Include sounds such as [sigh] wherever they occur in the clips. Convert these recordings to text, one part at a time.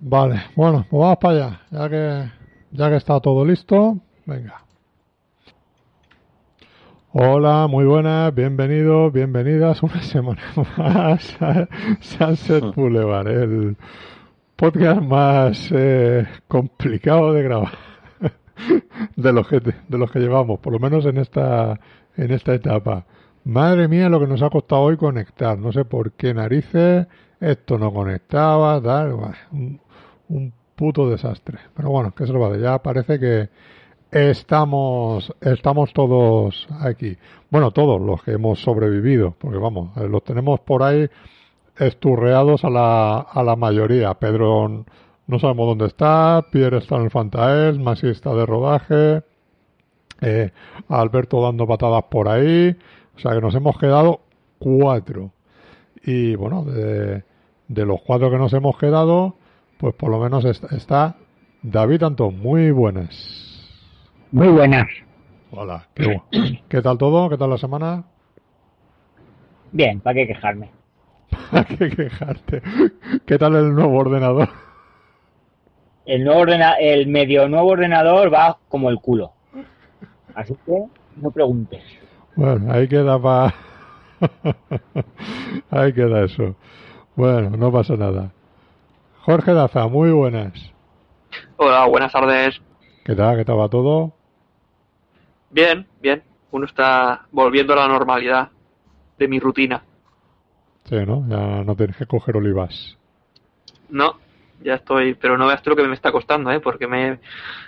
Vale, bueno, pues vamos para allá. Ya que, ya que está todo listo, venga. Hola, muy buenas, bienvenidos, bienvenidas [laughs] una semana más a Sunset Boulevard, el podcast más eh, complicado de grabar [laughs] de los que de los que llevamos, por lo menos en esta en esta etapa. Madre mía, lo que nos ha costado hoy conectar. No sé por qué narices esto no conectaba, tal, un, un puto desastre. Pero bueno, que se lo va de ya parece que estamos estamos todos aquí. Bueno, todos los que hemos sobrevivido, porque vamos, eh, los tenemos por ahí esturreados a la, a la mayoría. Pedro no sabemos dónde está, Pierre está en el Fantael, Masi está de rodaje, eh, Alberto dando patadas por ahí, o sea que nos hemos quedado cuatro. Y bueno, de, de los cuatro que nos hemos quedado, pues por lo menos está, David Antón. Muy buenas. Muy buenas. Hola, ¿qué, [coughs] ¿qué tal todo? ¿Qué tal la semana? Bien, ¿para qué quejarme? [laughs] ¿Para qué quejarte? ¿Qué tal el nuevo ordenador? El, nuevo ordena el medio nuevo ordenador va como el culo. Así que no preguntes. Bueno, ahí queda para... [laughs] ahí queda eso. Bueno, no pasa nada. Jorge Daza, muy buenas. Hola, buenas tardes. ¿Qué tal? ¿Qué tal va todo? Bien, bien. Uno está volviendo a la normalidad de mi rutina. Sí, ¿no? Ya no tienes que coger olivas. No, ya estoy, pero no veas tú lo que me está costando, ¿eh? Porque me,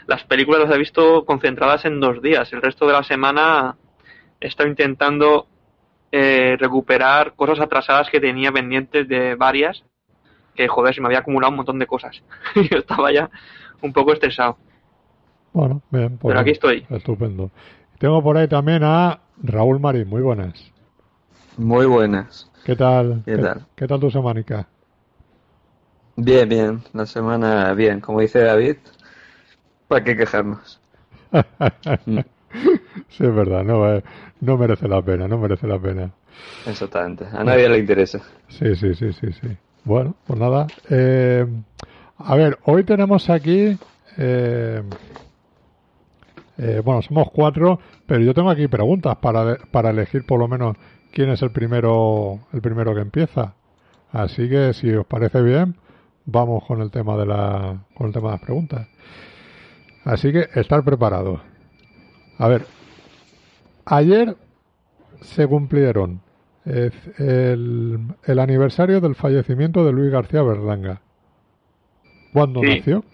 las películas las he visto concentradas en dos días. El resto de la semana he estado intentando eh, recuperar cosas atrasadas que tenía pendientes de varias. Que joder, se me había acumulado un montón de cosas. [laughs] Yo estaba ya un poco estresado. Bueno, bien. Pues pero aquí estoy. Estupendo. Tengo por ahí también a Raúl Marín. Muy buenas. Muy buenas. ¿Qué tal? ¿Qué, tal? ¿Qué tal tu semanica? Bien, bien. La semana bien. Como dice David, ¿para qué quejarnos? [laughs] sí, es verdad. No, eh, no merece la pena, no merece la pena. Exactamente. A nadie le interesa. Sí, sí, sí, sí, sí. Bueno, pues nada. Eh, a ver, hoy tenemos aquí... Eh, eh, bueno, somos cuatro, pero yo tengo aquí preguntas para, para elegir por lo menos quién es el primero, el primero que empieza. Así que si os parece bien, vamos con el tema de la, con el tema de las preguntas. Así que estar preparados. A ver, ayer se cumplieron el, el, aniversario del fallecimiento de Luis García Berlanga. ¿Cuándo Sí. nació?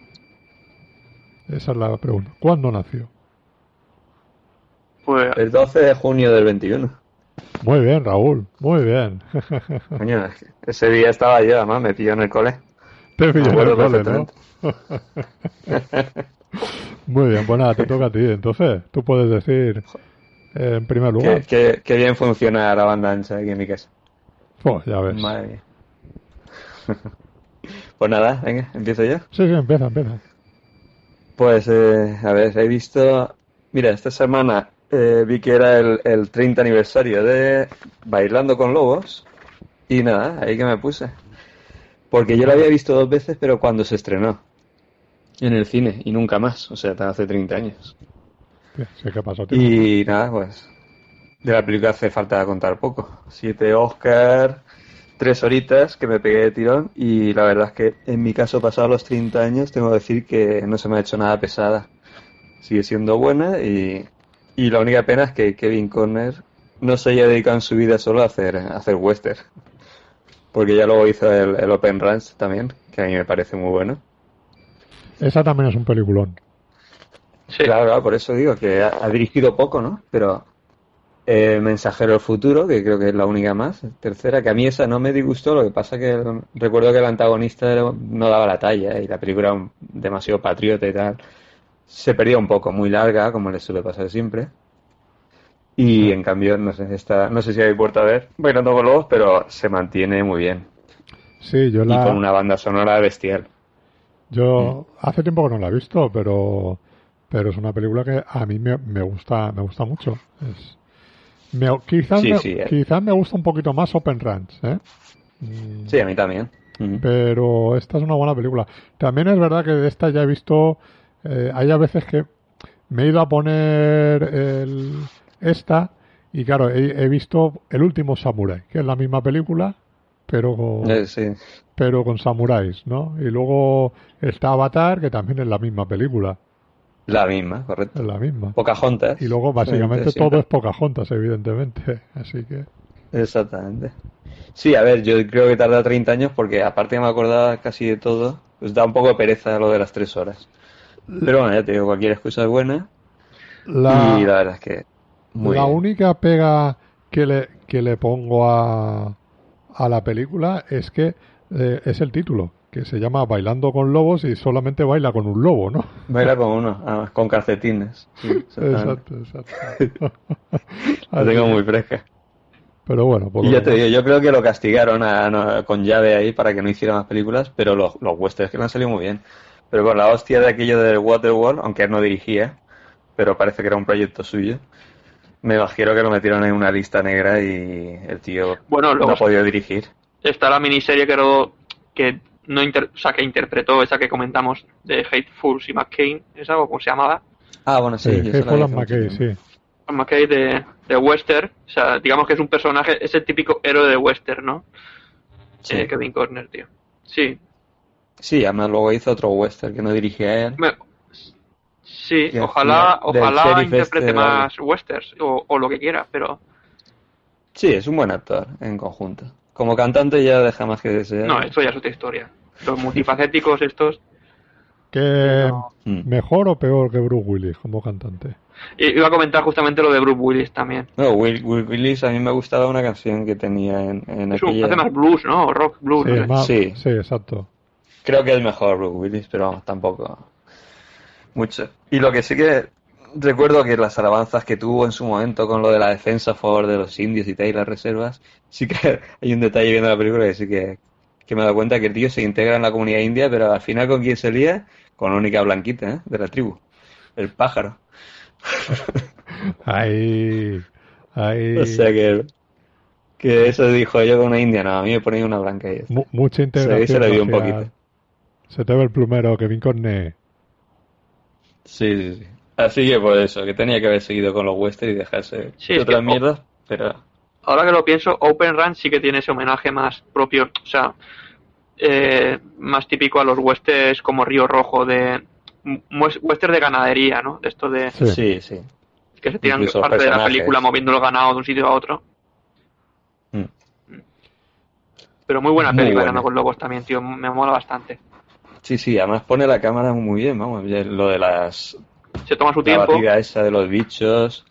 Esa es la pregunta. ¿Cuándo nació? Pues El 12 de junio del 21. Muy bien, Raúl. Muy bien. [laughs] Coño, ese día estaba yo, además, me pilló en el cole. Te pilló en el cole, ¿no? [laughs] Muy bien, pues nada, te toca a ti. Entonces, tú puedes decir eh, en primer lugar. qué- qué bien funciona la banda ancha aquí en mi casa. Pues ya ves. Madre mía. [laughs] pues nada, venga, empiezo yo. Sí, sí, empieza, empieza. Pues, eh, a ver, he visto. Mira, esta semana eh, vi que era el, el 30 aniversario de Bailando con Lobos. Y nada, ahí que me puse. Porque yo la había visto dos veces, pero cuando se estrenó. En el cine, y nunca más. O sea, hace 30 años. Y nada, pues. De la película hace falta contar poco. Siete Oscar, tres horitas que me pegué de tirón. Y la verdad es que en mi caso, pasado los 30 años, tengo que decir que no se me ha hecho nada pesada. Sigue siendo buena y, y la única pena es que Kevin Conner no se haya dedicado en su vida solo a hacer, a hacer western. Porque ya luego hizo el, el Open Ranch también, que a mí me parece muy bueno. Esa también es un peliculón. Sí, Claro, claro, por eso digo que ha, ha dirigido poco, ¿no? Pero eh, Mensajero del Futuro, que creo que es la única más, tercera, que a mí esa no me disgustó, lo que pasa que el- recuerdo que el antagonista no daba la talla ¿eh? y la película era un- demasiado patriota y tal. Se perdía un poco, muy larga, como le suele pasar siempre. Y en cambio, no sé, esta, no sé si habéis vuelto a ver Bailando con Lobos, pero se mantiene muy bien. Sí, yo Y la. con una banda sonora bestial. Yo hace tiempo que no la he visto, pero pero es una película que a mí me, me gusta me gusta mucho. Es, me- quizás Sí, me, sí, eh. quizás me gusta un poquito más Open Ranch, ¿eh? Mm, Sí, a mí también. Pero esta es una buena película. También es verdad que de esta ya he visto, eh, hay a veces que me he ido a poner el- esta y claro, he, he visto El último Samurai, que es la misma película, pero con, Eh, sí. pero con samuráis, ¿no? Y luego está Avatar, que también es la misma película, La misma, correcto. la misma. Pocahontas. Y luego básicamente Siempre. todo es Pocahontas, evidentemente, [laughs] así que... Exactamente. Sí, a ver, yo creo que tarda 30 años porque aparte que me acordaba casi de todo, pues da un poco de pereza lo de las tres horas. Pero bueno, ya te digo, cualquier excusa es buena La... y la verdad es que muy la bien. única pega que le, que le pongo a, a la película es que eh, es el título, que se llama Bailando con Lobos y solamente baila con un lobo, ¿no? Baila con uno, además, con calcetines. Sí. Exacto, exacto. [laughs] La tengo muy fresca. Pero bueno, por Y ya te digo, yo creo que lo castigaron a- con llave ahí para que no hiciera más películas, pero los, los westerns que le han salido muy bien. Pero con la hostia de aquello del Waterworld, aunque él no dirigía, pero parece que era un proyecto suyo, me imagino que lo metieron en una lista negra y el tío Bueno, no ha podido dirigir. está la miniserie que, no- que no inter- o sea, que interpretó esa que comentamos de Hateful y McCain, esa o como se llamaba, Ah, bueno, sí. Sí, Hateful and McKay, tiempo. sí. McCain de, de western, o sea, digamos que es un personaje, es el típico héroe de western, ¿no? Sí. Eh, Kevin Corner, tío. Sí, Sí, además luego hizo otro western que no dirigía él. Me- sí, Que ojalá, ojalá interprete este, más westerns o, o lo que quiera, pero Sí, es un buen actor en conjunto. Como cantante ya deja más que desear. no, esto ya es otra historia. Los multifacéticos estos. ¿Que no. Mm. mejor o peor que Bruce Willis como cantante? Iba a comentar justamente lo de Bruce Willis también. No, Will, Will Willis a mí me gustaba una canción que tenía en, en Es aquella... hace más blues, ¿no? Rock blues. Sí, no sé. más- sí. sí, exacto. Creo que es mejor Bruce Willis, pero vamos, tampoco mucho. Y lo que sí que recuerdo que las alabanzas que tuvo en su momento con lo de la defensa a favor de los indios y tal y las reservas, sí que [laughs] hay un detalle viendo la película que sí que, que me he dado cuenta que el tío se integra en la comunidad india, pero al final con quién se lía, con la única blanquita ¿eh? de la tribu, el pájaro. Ahí, ahí, [laughs] O sea que, que eso dijo yo con una india, no, a mí me ponía una blanca y mucha Se, integración. se le dio un poquito. Se te ve el plumero, Kevin Corne. Sí, sí, sí. Así que por eso, que tenía que haber seguido con los western y dejarse Sí, otras que- mierdas, pero Ahora que lo pienso, Open Run sí que tiene ese homenaje más propio, o sea, eh, más típico a los westerns como Río Rojo, de western de ganadería, ¿no? De esto de Sí. sí, sí. que se tiran Incluso parte de la película moviendo el ganado de un sitio a otro. Mm. Pero muy buena buena. Bailando con Lobos también, tío, me mola bastante. Sí, sí, además pone la cámara muy bien, vamos, lo de las Se toma su la tiempo. batida esa de los bichos.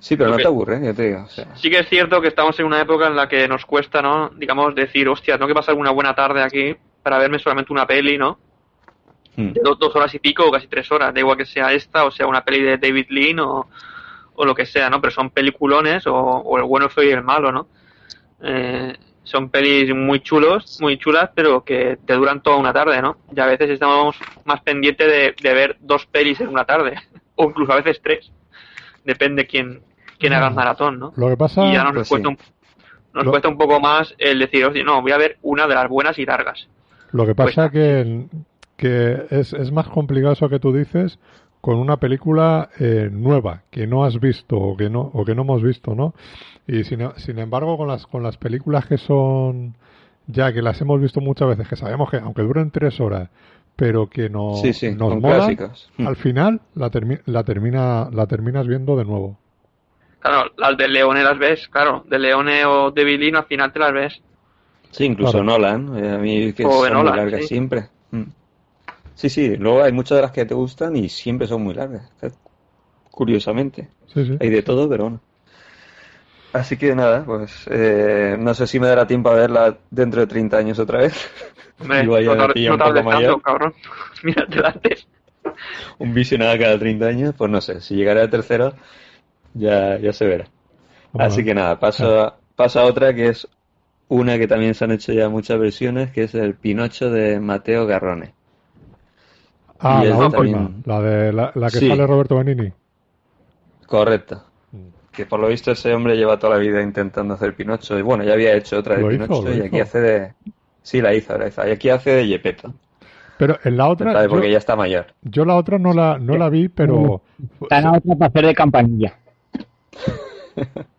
Sí, pero no te aburre, ya te digo, o sea, Sí que es cierto que estamos en una época en la que nos cuesta, ¿no? Digamos, decir, hostia, tengo que pasar una buena tarde aquí para verme solamente una peli, ¿no? mm, de do- dos horas y pico o casi tres horas, da igual que sea esta o sea una peli de David Lean o, o lo que sea, ¿no? Pero son peliculones o, o el bueno, el feo y el malo, ¿no? Eh, son pelis muy chulos, muy chulas, pero que te duran toda una tarde, ¿no? Y a veces estamos más pendientes de, de ver dos pelis en una tarde, [laughs] o incluso a veces tres. Depende quién, quién haga el maratón, ¿no? Lo que pasa, Y ya nos pues cuesta, sí. un, nos Lo- cuesta un poco más el decir, "Hostia, no, voy a ver una de las buenas y largas. lo que pasa Cuesta. que, que es, es más complicado eso que tú dices con una película eh, nueva que no has visto o que no o que no hemos visto, ¿no? Y sin, sin embargo con las con las películas que son ya que las hemos visto muchas veces que sabemos que aunque duren tres horas pero que no sí, sí, nos clásicos. Mm. al final la, termi- la termina la terminas viendo de nuevo. Claro, las de Leone las ves, claro, de Leone o de Lean al final te las ves. Sí, incluso Claro. Nolan, eh, a mí que O de son muy Nolan, largas sí. siempre. Mm. Sí, sí, luego hay muchas de las que te gustan y siempre son muy largas, curiosamente. Sí, sí. Hay de todo, pero bueno. Así que nada, pues eh, no sé si me dará tiempo a verla dentro de 30 años otra vez. Hombre, [laughs] no, no tardes tanto, cabrón. [laughs] Antes. Un visionado cada 30 años, pues no sé, si llegaré al tercero ya, ya se verá. A Así que nada, paso, a- paso a otra que es una que también se han hecho ya muchas versiones, que es el Pinocho de Mateo Garrone. Ah, y la última, también- la de la, la que Sí. sale Roberto Benini. Correcto. Mm. Que por lo visto ese hombre lleva toda la vida intentando hacer Pinocho. Y bueno, ya había hecho otra de Lo Pinocho y aquí hizo. hace de, Sí, la hizo, la hizo. Y aquí hace de Yepeto. Pero en la otra. ¿sabes? Porque yo, ya está mayor. yo la otra no la, no la vi, pero. Está en la otra para hacer de campanilla.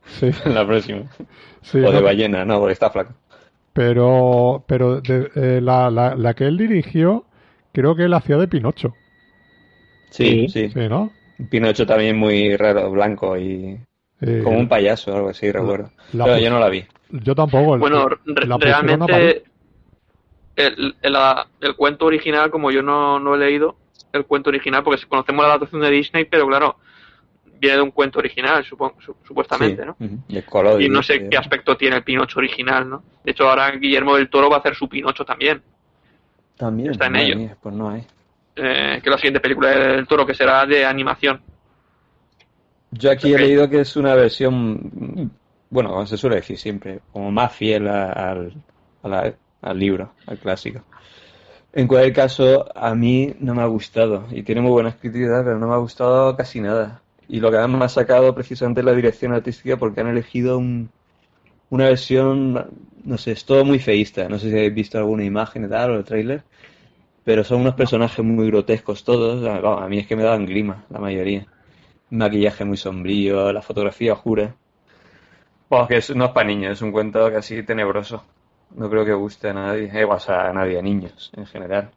Sí, [laughs] la próxima. sí, o de ballena, no, porque está flaco. pero pero de- eh, la, la, la que él dirigió, creo que él hacía de Pinocho. Sí, Sí. sí. Sí, ¿no? Pinocho también muy raro, blanco y Eh, como un payaso o algo así, recuerdo. la Pero yo no la vi. Yo tampoco. el- Bueno, la realmente el, el, la- el cuento original, como yo no, no he leído el cuento original, porque conocemos la adaptación de Disney, pero claro, viene de un cuento original, supongo, su- supuestamente, Sí. ¿no? Y el color Y no sé qué aspecto tiene el Pinocho original, ¿no? De hecho, ahora Guillermo del Toro va a hacer su Pinocho también. También, está en ello. mía, pues no hay. eh, que es la siguiente película del Toro, que será de animación. Yo aquí he leído que es una versión, bueno, como se suele decir siempre, como más fiel a- al, a la- al libro, al clásico. En cualquier caso, a mí no me ha gustado y tiene muy buena escritura, pero no me ha gustado casi nada. Y lo que más me ha sacado precisamente es la dirección artística porque han elegido un- una versión, no sé, es todo muy feísta. No sé si habéis visto alguna imagen y tal o el tráiler, pero son unos personajes muy grotescos todos. A vamos, a mí es que me daban grima, la mayoría. Maquillaje muy sombrío, la fotografía oscura. Bueno, que es- no es para niños, es un cuento casi tenebroso. No creo que guste a nadie, eh, o sea, a nadie, a niños en general.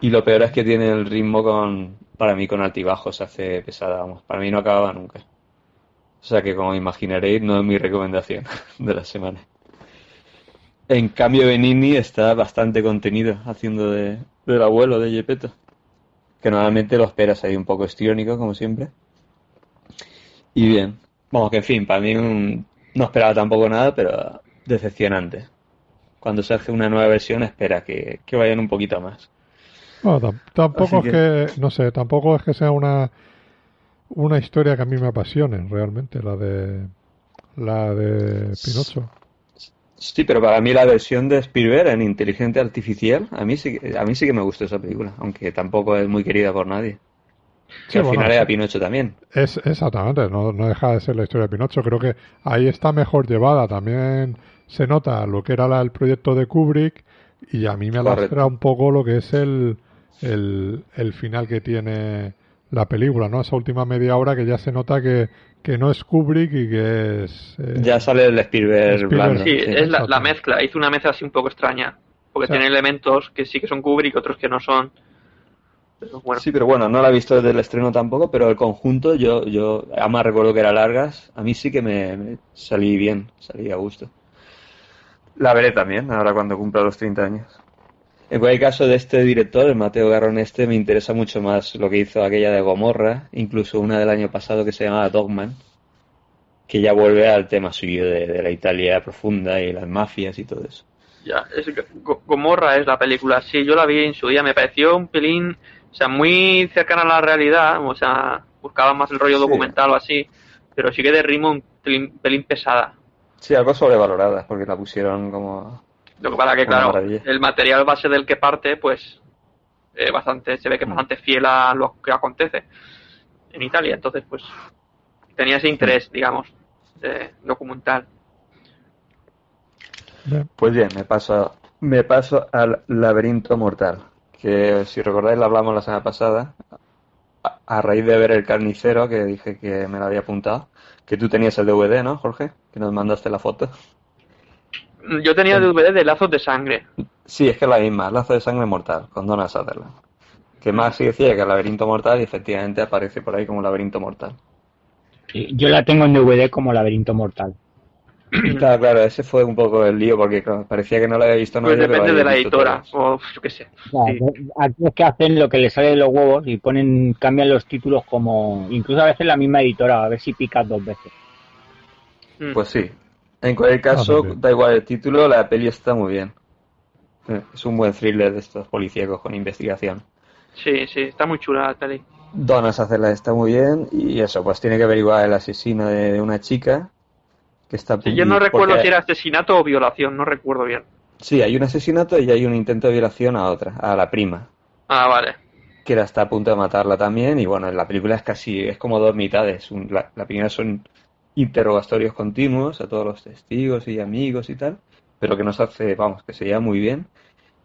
Y lo peor es que tiene el ritmo con, para mí, con altibajos, hace pesada, vamos. Para mí no acababa nunca. O sea que, como imaginaréis, no es mi recomendación [laughs] de la semana. En cambio, Benini está bastante contenido haciendo de, del abuelo de Gepetto. Que normalmente lo esperas ahí un poco histriónico, como siempre. Y bien. Vamos, que en fin, para mí un- no esperaba tampoco nada, pero decepcionante. Cuando se hace una nueva versión, espera que, que vayan un poquito más. Bueno, tam- tampoco Así es que, no sé, tampoco es que sea una una historia que a mí me apasione realmente, la de la de Pinocho. Sí, pero para mí la versión de Spielberg en Inteligente Artificial, a mí sí, que- a mí sí que me gustó esa película, aunque tampoco es muy querida por nadie. Sí, Que al bueno, final era. Pinocho también. Es exactamente, no, no deja de ser la historia de Pinocho. Creo que ahí está mejor llevada. También se nota lo que era la- el proyecto de Kubrick y a mí me Correcto. lastra un poco lo que es el, el, el final que tiene la película, ¿no? Esa última media hora que ya se nota que, que no es Kubrick y que es... eh, Ya sale el Spielberg, Spielberg. Sí, sí. es la, mezcla. Hizo una mezcla así un poco extraña. Porque O sea- tiene elementos que sí que son Kubrick, otros que no son. Pero bueno, Sí, pero bueno, no la he visto desde el estreno tampoco, pero el conjunto, yo, yo, además recuerdo que era largas, a mí sí que me, me salí bien, salí a gusto. La veré también, ahora cuando cumpla los 30 años. En cualquier caso, de este director, el Mateo Garrón este, me interesa mucho más lo que hizo aquella de Gomorra, incluso una del año pasado que se llamaba Dogman, que ya vuelve al tema suyo de, de la Italia profunda y las mafias y todo eso. ya. Es, Go- Gomorra es la película. Sí, yo la vi en su día. Me pareció un pelín. O sea, muy cercana a la realidad. O sea, buscaba más el rollo Sí. documental o así. Pero sí que de ritmo un pelín, pelín pesada. Sí, algo sobrevalorada, porque la pusieron como... Lo que pasa que, claro, el material base del que parte, pues, eh, bastante, se ve que es Mm. bastante fiel a lo que acontece en Italia. Entonces, pues, tenía ese interés, digamos, de documental. Pues bien, me paso, me paso al laberinto mortal, que si recordáis lo hablamos la semana pasada, a, a raíz de ver el carnicero, que dije que me lo había apuntado, que tú tenías el DVD, ¿no, Jorge? Que nos mandaste la foto. Yo tenía DVD de Lazos de Sangre. Sí, es que es la misma, Lazo de Sangre Mortal, con Donald Sutherland. Que más sí decía que el laberinto mortal y efectivamente aparece por ahí como laberinto mortal. Sí, Yo la tengo en DVD como Laberinto Mortal. [clears throat] Claro, claro, ese fue un poco el lío porque claro, parecía que no lo había visto Pues nadie, pero depende de la editora, o yo qué sé. Sí. Aquí es que hacen lo que les sale de los huevos y ponen, cambian los títulos como, incluso a veces la misma editora, a ver si picas dos veces. Mm. Pues sí. En cualquier caso, Ah, bien. da igual el título, la peli está muy bien. Eh, Es un buen thriller de estos policíacos con investigación. Sí, sí, está muy chula la peli. Donna Sutherland está muy bien y eso, pues tiene que averiguar el asesino de, de una chica que está... Sí, yo no recuerdo porque- si era asesinato o violación, no recuerdo bien. Sí, hay un asesinato y hay un intento de violación a otra, a la prima, Ah, vale. que la está a punto de matarla también y bueno, la película es casi, es como dos mitades. Un- la, la primera son interrogatorios continuos a todos los testigos y amigos y tal. pero que nos hace, vamos, que se lleva muy bien.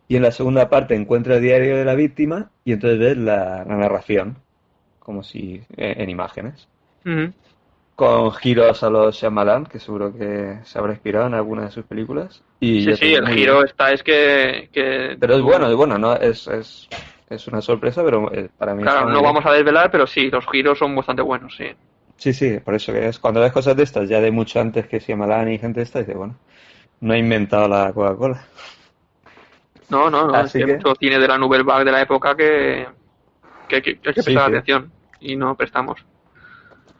Y en la segunda parte encuentra el diario de la víctima y entonces ves la, la narración, como si eh, en imágenes. Con giros a los Shyamalan, que seguro que se habrá inspirado en alguna de sus películas. Y Sí, sí, el giro bien. está, es que... que Pero es bueno, es bueno, ¿no? Es, es, es una sorpresa, pero eh, para mí Claro, no bien. vamos a desvelar, pero sí, los giros son bastante buenos, sí. Sí, sí, por eso que es cuando ves cosas de estas, ya de mucho antes que Shyamalan y gente de esta, dices, bueno, no ha inventado la Coca-Cola. No, no, no, es Así que que- mucho cine de la Nouvelle Vague de la época que, que, hay que prestar sí. atención y no prestamos.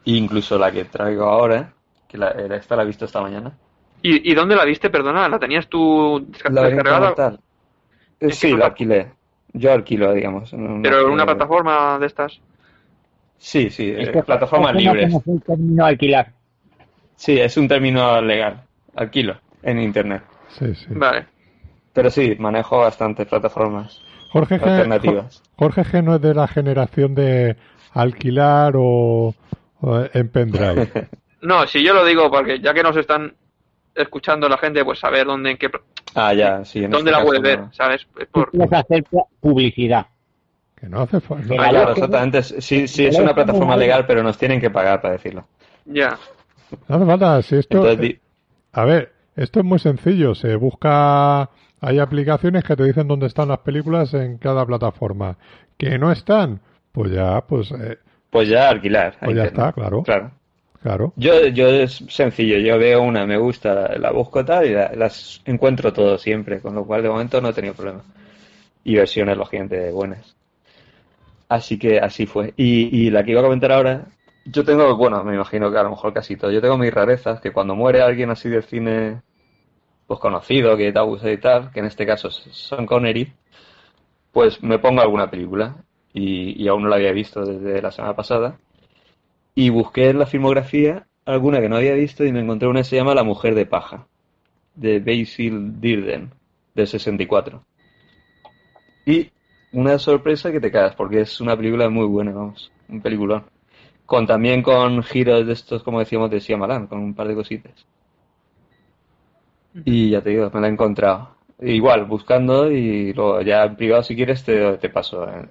E incluso la que traigo ahora, que la, esta la he visto esta mañana. ¿Y, y dónde la viste, perdona? ¿La tenías tú descargada? Mental. Eh, ¿En qué Sí, la alquilé. Yo alquilo, digamos. en una- Pero en una plataforma de estas. Sí, sí, eh, Esto- plataformas no libres. conoce el término alquilar. Sí, es un término legal. Alquilo en internet. Sí, sí. Vale. Pero sí, manejo bastantes plataformas Jorge G, alternativas. Jorge G no es de la generación de alquilar o, o en pendrive. [laughs] No, si yo lo digo porque ya que nos están escuchando la gente, pues saber dónde, en qué, Ah, ya, sí. en dónde este la puede ver, no. ¿sabes? Es por, hacer publicidad. Que no hace falta. Ah, claro, exactamente. Sí, sí, es una plataforma legal, pero nos tienen que pagar para decirlo. ya. No hace falta. Si esto, Entonces, a ver, esto es muy sencillo. Se busca. Hay aplicaciones que te dicen dónde están las películas en cada plataforma. Que no están, pues ya, pues, eh, pues ya alquilar. a pues ya internet. está, claro, Claro. claro. Yo, yo es sencillo, yo veo una, me gusta, la busco tal y la- las encuentro todo siempre, con lo cual de momento no he tenido problema. Y versiones, lógicamente, buenas. Así que así fue. Y, la que iba a comentar ahora, yo tengo, bueno, me imagino que a lo mejor casi todo, yo tengo mis rarezas, que cuando muere alguien así del cine, pues conocido, que te y tal, que en este caso es Sean Connery, pues me pongo alguna película. Y, y aún no la había visto desde la semana pasada y busqué en la filmografía alguna que no había visto y me encontré una que se llama La mujer de paja, de Basil Dearden, del 64. Y una sorpresa que te cagas, porque es una película muy buena, vamos, un peliculón. Con también con giros de estos, como decíamos, de Shyamalan, con un par de cositas. Y ya te digo, me la he encontrado. Igual, buscando y luego ya en privado, si quieres, te, te paso eh,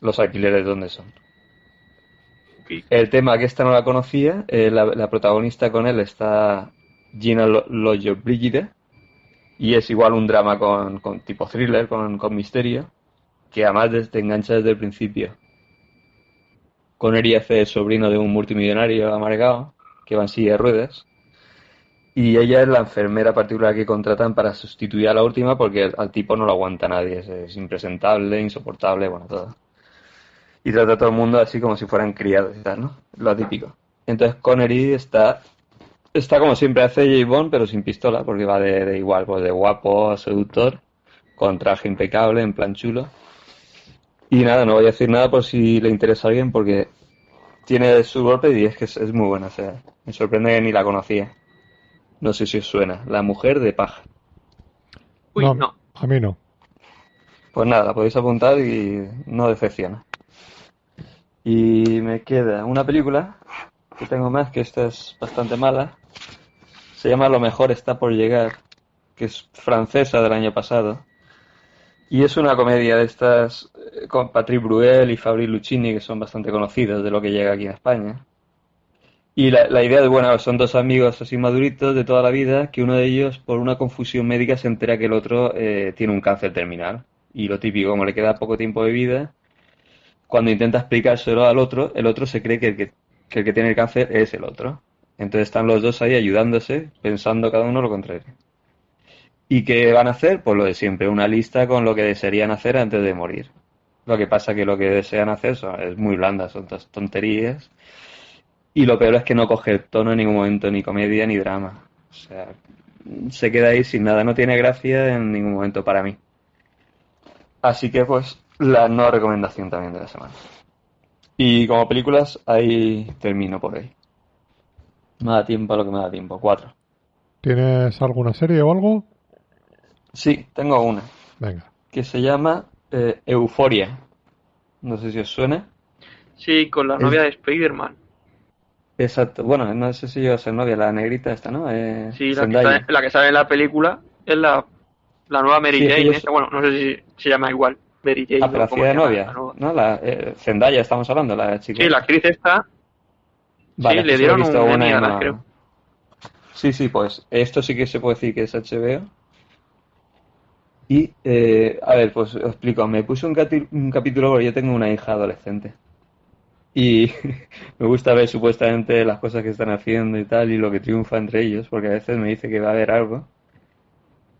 los alquileres donde son. El tema que esta no la conocía, eh, la, la protagonista con él está Gina Lo- Lollobrigida y es igual un drama con, con tipo thriller, con, con misterio, que además te engancha desde el principio. Connery hace el sobrino de un multimillonario amargado que va en silla de ruedas y ella es la enfermera particular que contratan para sustituir a la última porque al tipo no lo aguanta nadie, es, es impresentable, insoportable, bueno, todo y trata a todo el mundo así como si fueran criados y tal, ¿no? Lo típico. Entonces Connery está, está como siempre hace J. Bond, pero sin pistola, porque va de, de igual, pues de guapo, seductor, con traje impecable, en plan chulo. Y nada, no voy a decir nada por si le interesa a alguien, porque tiene su golpe y es que es, es muy buena. O sea, me sorprende que ni la conocía. No sé si os suena. La mujer de paja. Uy, no. A mí no. Pues nada, la podéis apuntar y no decepciona. Y me queda una película que tengo más, que esta es bastante mala. Se llama Lo mejor está por llegar, que es francesa del año pasado. Y es una comedia de estas eh, con Patrick Bruel y Fabri Lucchini, que son bastante conocidos de lo que llega aquí en España. Y la, la idea es, bueno, son dos amigos así maduritos de toda la vida, que uno de ellos, por una confusión médica, se entera que el otro eh, tiene un cáncer terminal. Y lo típico, como le queda poco tiempo de vida, cuando intenta explicárselo al otro, el otro se cree que el que, que el que tiene el cáncer es el otro. Entonces están los dos ahí ayudándose, pensando cada uno lo contrario. ¿Y qué van a hacer? Pues lo de siempre, una lista con lo que desearían hacer antes de morir. Lo que pasa que lo que desean hacer son- es muy blanda, son tonterías. Y lo peor es que no coge el tono en ningún momento, ni comedia ni drama. O sea, se queda ahí sin nada, no tiene gracia en ningún momento para mí. Así que pues la no recomendación también de la semana. Y como películas, ahí termino por ahí. Me da tiempo a lo que me da tiempo, cuatro. ¿Tienes alguna serie o algo? Sí, tengo una, Venga. que se llama eh, Euforia. No sé si os suena. Sí, con la Es- novia de Spider-Man. Exacto, bueno, no sé si yo a ser novia, la negrita esta, ¿no? Eh, Sí, la que, Zendaya. sale, la que sale en la película es la, la nueva Mary Sí, es que Jane. yo- esta, bueno, no sé si se llama igual. Mary Jane. Ah, pero hacía de novia, la. ¿no? La eh, Zendaya, estamos hablando, la chica. Sí, la actriz esta. Vale, sí, le dieron visto un una creo. Sí, sí, pues esto sí que se puede decir que es HBO. Y, eh, a ver, pues os explico. Me puse un, capítulo porque yo tengo una hija adolescente. Y [laughs] me gusta ver supuestamente las cosas que están haciendo y tal, y lo que triunfa entre ellos, porque a veces me dice que va a haber algo.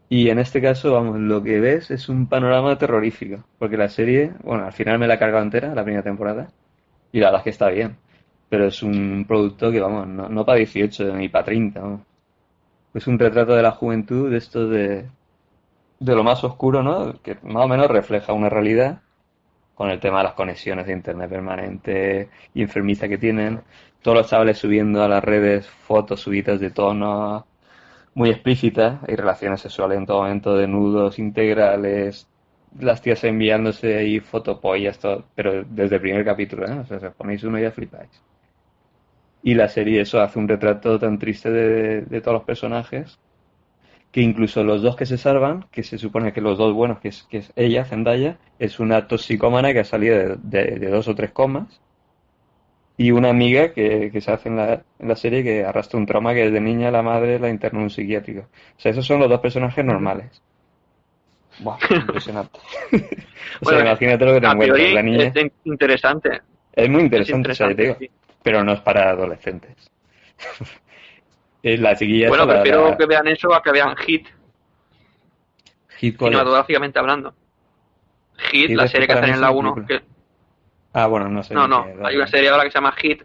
Y en este caso, vamos, lo que ves es un panorama terrorífico, porque la serie, bueno, al final me la he cargado entera, la primera temporada, y la verdad es que está bien, pero es un producto que, vamos, no, no para 18 ni para 30, vamos. Es un retrato de la juventud, de esto de, de lo más oscuro, ¿no? Que más o menos refleja una realidad con el tema de las conexiones de internet permanente y enfermiza que tienen. Todos los chavales subiendo a las redes fotos subidas de tono muy explícitas y relaciones sexuales en todo momento, desnudos, integrales, las tías enviándose ahí fotopollas, todo, pero desde el primer capítulo, ¿eh? O sea, si os ponéis uno y ya flipáis. Y la serie eso hace un retrato tan triste de, de todos los personajes que incluso los dos que se salvan, que se supone que los dos buenos, que es, que es ella, Zendaya, es una toxicómana que ha salido de, de- de dos o tres comas, y una amiga que, que se hace en la, en la serie que arrastra un trauma que desde niña la madre la internó en un psiquiátrico. O sea, esos son los dos personajes normales. Buah, impresionante. [laughs] o sea, Bueno, imagínate lo que te encuentras. La niña es es interesante. muy Es interesante, o sea, te interesante. digo, sí. pero no es para adolescentes. [laughs] Eh, la Bueno, la- prefiero la- que vean eso a que vean Hit, Hit ¿cuál es? cinematográficamente hablando. Hit, Hit la es serie que hacen en es la una 1. película. Que, Ah, bueno, no sé. no, no, hay una serie ahora que se llama Hit,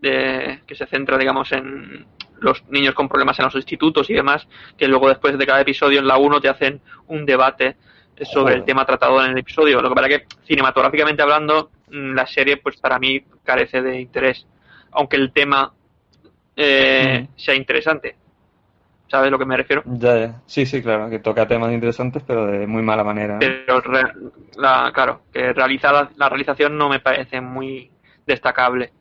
de, que se centra, digamos, en los niños con problemas en los institutos y demás, que luego después de cada episodio en la 1 te hacen un debate sobre el tema tratado en el episodio. Lo que pasa que cinematográficamente hablando, mm, la serie pues para mí carece de interés, aunque el tema eh, sea interesante. ¿Sabes a lo que me refiero? Ya, ya. Sí, sí, claro, que toca temas interesantes, pero de muy mala manera. ¿no? Pero re- la, claro, que realiza la, la realización no me parece muy destacable.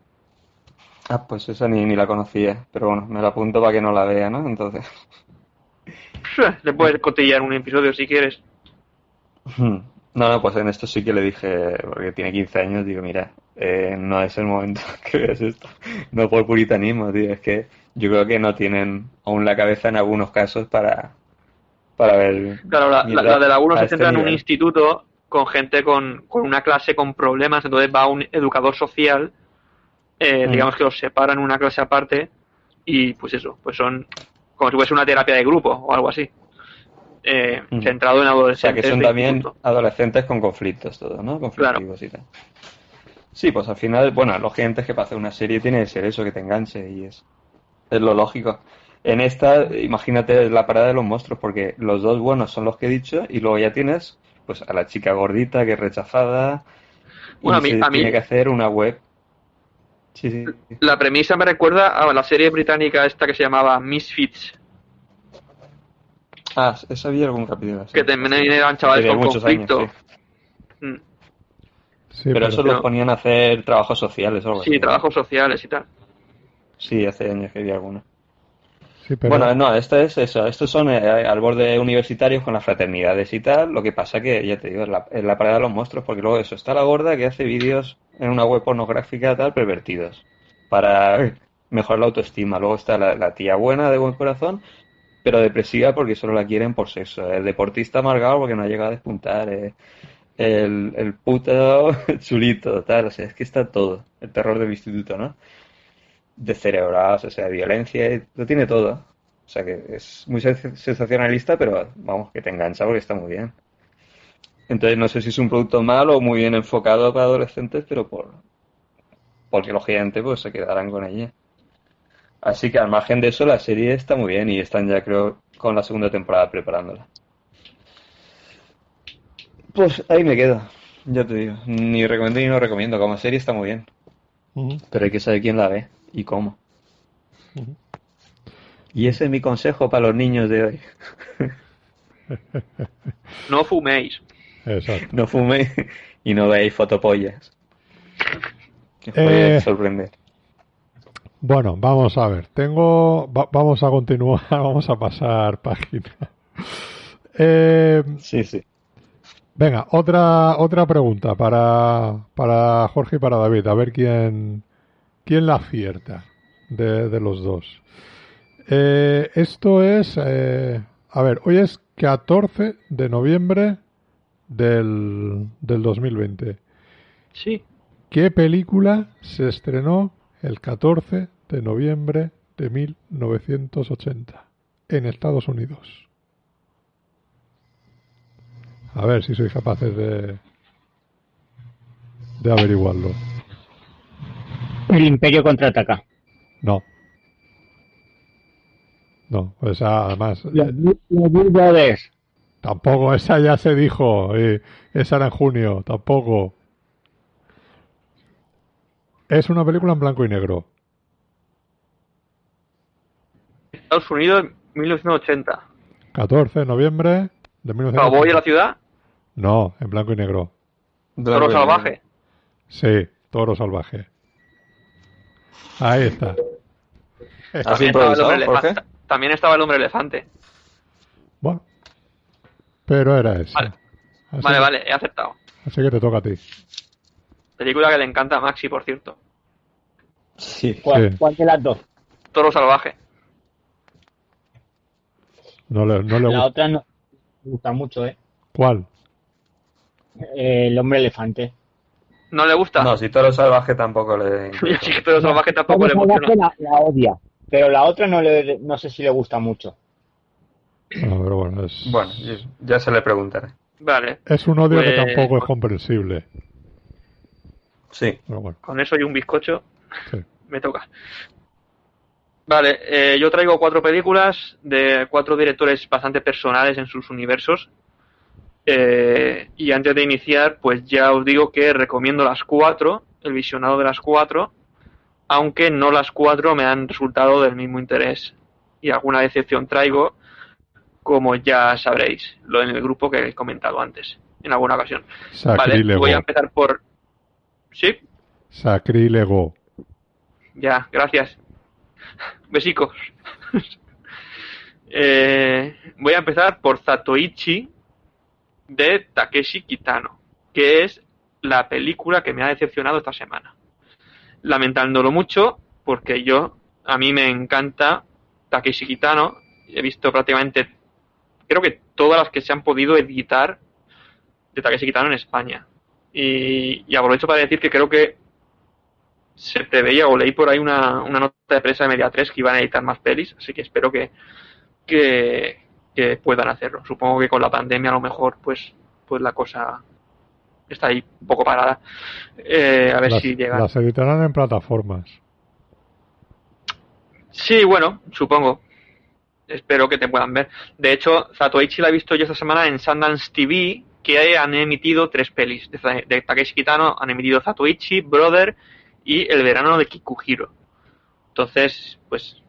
Ah, pues esa ni, ni la conocía, pero bueno, me la apunto para que no la vea, ¿no? Entonces. [laughs] Le puedes cotillar un episodio si quieres. No, no, pues en esto sí que le dije, porque tiene 15 años, digo, mira, eh, no es el momento [laughs] que veas esto. No por puritanismo, tío, es que yo creo que no tienen aún la cabeza en algunos casos para, para ver. Claro, la, la- mirar la de la 1 a se este centra en un instituto con gente con, con una clase con problemas, entonces va un educador social, eh, Mm. digamos que los separa en una clase aparte y pues eso, pues son como si fuese una terapia de grupo o algo así. Eh, Mm. Centrado en O sea, adolescentes. que son también instituto. adolescentes con conflictos, todo, ¿no? Conflictivos y tal. Sí, pues al final, bueno, lógicamente es que para hacer una serie tiene que ser eso, que te enganche y es, es lo lógico. En esta, imagínate la parada de los monstruos, porque los dos buenos son los que he dicho y luego ya tienes pues a la chica gordita que es rechazada y Bueno, a mí- se a mí- tiene que hacer una web. Sí, sí. La premisa me recuerda a la serie británica esta que se llamaba Misfits, Ah, esa había algún capítulo así. que también eran chavales De con muchos años, conflicto. sí. Mm. Sí, Pero eso los ponían a hacer trabajos sociales o algo Sí, así, ¿no? trabajos sociales y tal. Sí, hace años que vi alguno. sí, pero- Bueno, no, esto es eso. Estos son eh, al borde universitarios con las fraternidades y tal. Lo que pasa que, ya te digo, es la, es la parada de los monstruos, porque luego eso, está la gorda que hace vídeos en una web pornográfica tal, pervertidos, para [laughs] mejorar la autoestima. Luego está la, la tía buena de buen corazón, pero depresiva porque solo la quieren por sexo. El deportista amargado porque no ha llegado a despuntar. eh, El, el puto [laughs] chulito, tal. O sea, es que está todo. El terror del instituto, ¿no? de cerebrados, o sea, violencia, y lo tiene todo. O sea que es muy sen- sensacionalista, pero vamos, que te engancha porque está muy bien. Entonces no sé si es un producto malo o muy bien enfocado para adolescentes, pero por porque lógicamente pues se quedarán con ella. Así que al margen de eso, la serie está muy bien y están ya creo con la segunda temporada preparándola. Pues ahí me quedo, ya te digo. Ni recomiendo ni no recomiendo. Como serie está muy bien. Pero hay que saber quién la ve y cómo. Y ese es mi consejo para los niños de hoy. [laughs] No fuméis. Exacto. No fuméis y no veáis fotopollas. Que os Eh. puede sorprender. Bueno, vamos a ver. Tengo. va- vamos a continuar, [laughs] vamos a pasar página. Eh, Sí, sí. venga, otra, otra pregunta para, para Jorge y para David. A ver quién, quién la acierta de, de los dos. Eh, esto es, eh, a ver, hoy es 14 de noviembre del, del 2020. Sí. ¿Qué película se estrenó el 14 de noviembre de 1980 en Estados Unidos? A ver si sois capaces de, de averiguarlo. El Imperio contraataca. No. No, pues además Los, eh, Brothers. tampoco, esa ya se dijo, y esa era en junio, tampoco. Es una película en blanco y negro. Estados Unidos, 1980. 14 de noviembre de 1980. ¿Cowboy en la ciudad? No, en blanco y negro. Toro salvaje. Sí, toro salvaje. Ahí está. ¿Has También estaba, el hombre. También estaba el hombre elefante. Bueno, pero era esa. Vale. Vale, vale, he aceptado. Así que te toca a ti. Película que le encanta a Maxi, por cierto. Sí. ¿Cuál, Sí. cuál de las dos? Toro salvaje. No le, no le La gusta. otra no me gusta mucho, ¿eh? ¿Cuál? Eh, el hombre elefante. ¿No le gusta? No, si Toro Salvaje tampoco le... [laughs] Que Toro salvaje tampoco le salvaje la, la odia, pero la otra no, le, no sé si le gusta mucho. No, pero bueno, es, Bueno, ya se le preguntaré. Vale, es un odio que Pues- tampoco es comprensible. Sí. Pero bueno, con eso y un bizcocho sí. me toca. Vale, eh, yo traigo cuatro películas de cuatro directores bastante personales en sus universos. Eh, y antes de iniciar, pues ya os digo que recomiendo las cuatro, el visionado de las cuatro, aunque no las cuatro me han resultado del mismo interés. Y alguna decepción traigo, como ya sabréis, lo en el grupo que he comentado antes, en alguna ocasión. Vale, Sacrílego. voy a empezar por... ¿Sí? Sacrílego. Ya, gracias. Besicos. Eh, voy a empezar por Zatoichi de Takeshi Kitano, que es la película que me ha decepcionado esta semana. Lamentándolo mucho, porque yo, a mí me encanta Takeshi Kitano. He visto prácticamente, creo que todas las que se han podido editar de Takeshi Kitano en España. Y, y aprovecho para decir que creo que se preveía o leí por ahí una, una nota de prensa de Media 3 que iban a editar más pelis, así que espero que, que, que puedan hacerlo. Supongo que con la pandemia a lo mejor pues, pues la cosa está ahí un poco parada. Eh, a ver Las, si llegan. las editarán en plataformas. Sí, bueno, supongo. Espero que te puedan ver. De hecho, Zatoichi la he visto yo esta semana en Sundance TV, que han emitido tres pelis de, de Takeshi Kitano. Han emitido Zatoichi, Brother y El verano de Kikuhiro. Entonces, pues,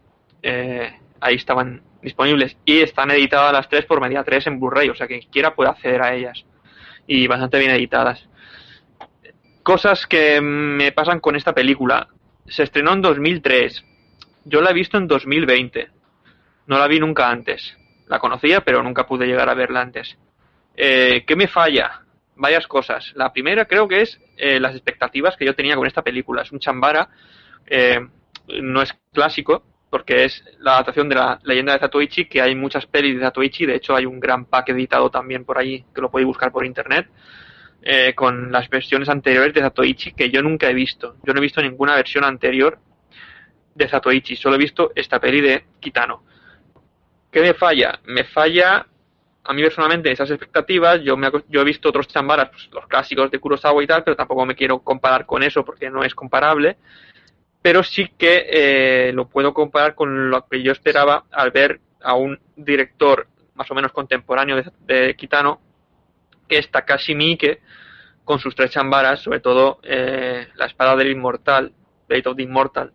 eh, ahí estaban disponibles. Y están editadas las tres por Media 3 en Blu-ray, o sea quien quiera puede acceder a ellas. Y bastante bien editadas. Cosas que me pasan con esta película. Se estrenó en 2003. Yo la he visto en 2020. No la vi nunca antes. La conocía, pero nunca pude llegar a verla antes. Eh, ¿Qué me falla? Varias cosas. La primera creo que es eh, las expectativas que yo tenía con esta película. Es un chambara. eh, no es clásico, porque es la adaptación de la leyenda de Zatoichi, que hay muchas pelis de Zatoichi. De hecho, hay un gran pack editado también por ahí, que lo podéis buscar por internet. eh, con las versiones anteriores de Zatoichi que yo nunca he visto. Yo no he visto ninguna versión anterior de Zatoichi, solo he visto esta peli de Kitano. ¿Qué me falla? Me falla a mí personalmente esas expectativas. Yo, me, yo he visto otros chambaras, pues, los clásicos de Kurosawa y tal, pero tampoco me quiero comparar con eso porque no es comparable. Pero sí que eh, lo puedo comparar con lo que yo esperaba al ver a un director más o menos contemporáneo de, de Kitano, que es Takashi Miike, con sus tres chambaras, sobre todo eh, La espada del inmortal, Blade of the Immortal,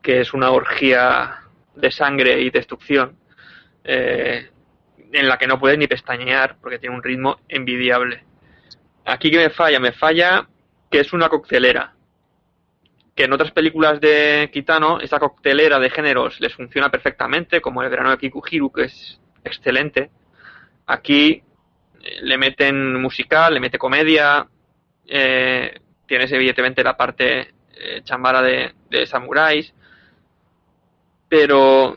que es una orgía de sangre y destrucción, eh, en la que no puedes ni pestañear porque tiene un ritmo envidiable. Aquí que me falla, me falla que es una coctelera. Que en otras películas de Kitano, esta coctelera de géneros les funciona perfectamente, como el verano de Kikuhiru, que es excelente. Aquí eh, le meten musical, le mete comedia, eh, tienes evidentemente la parte eh, chambara de, de samuráis, pero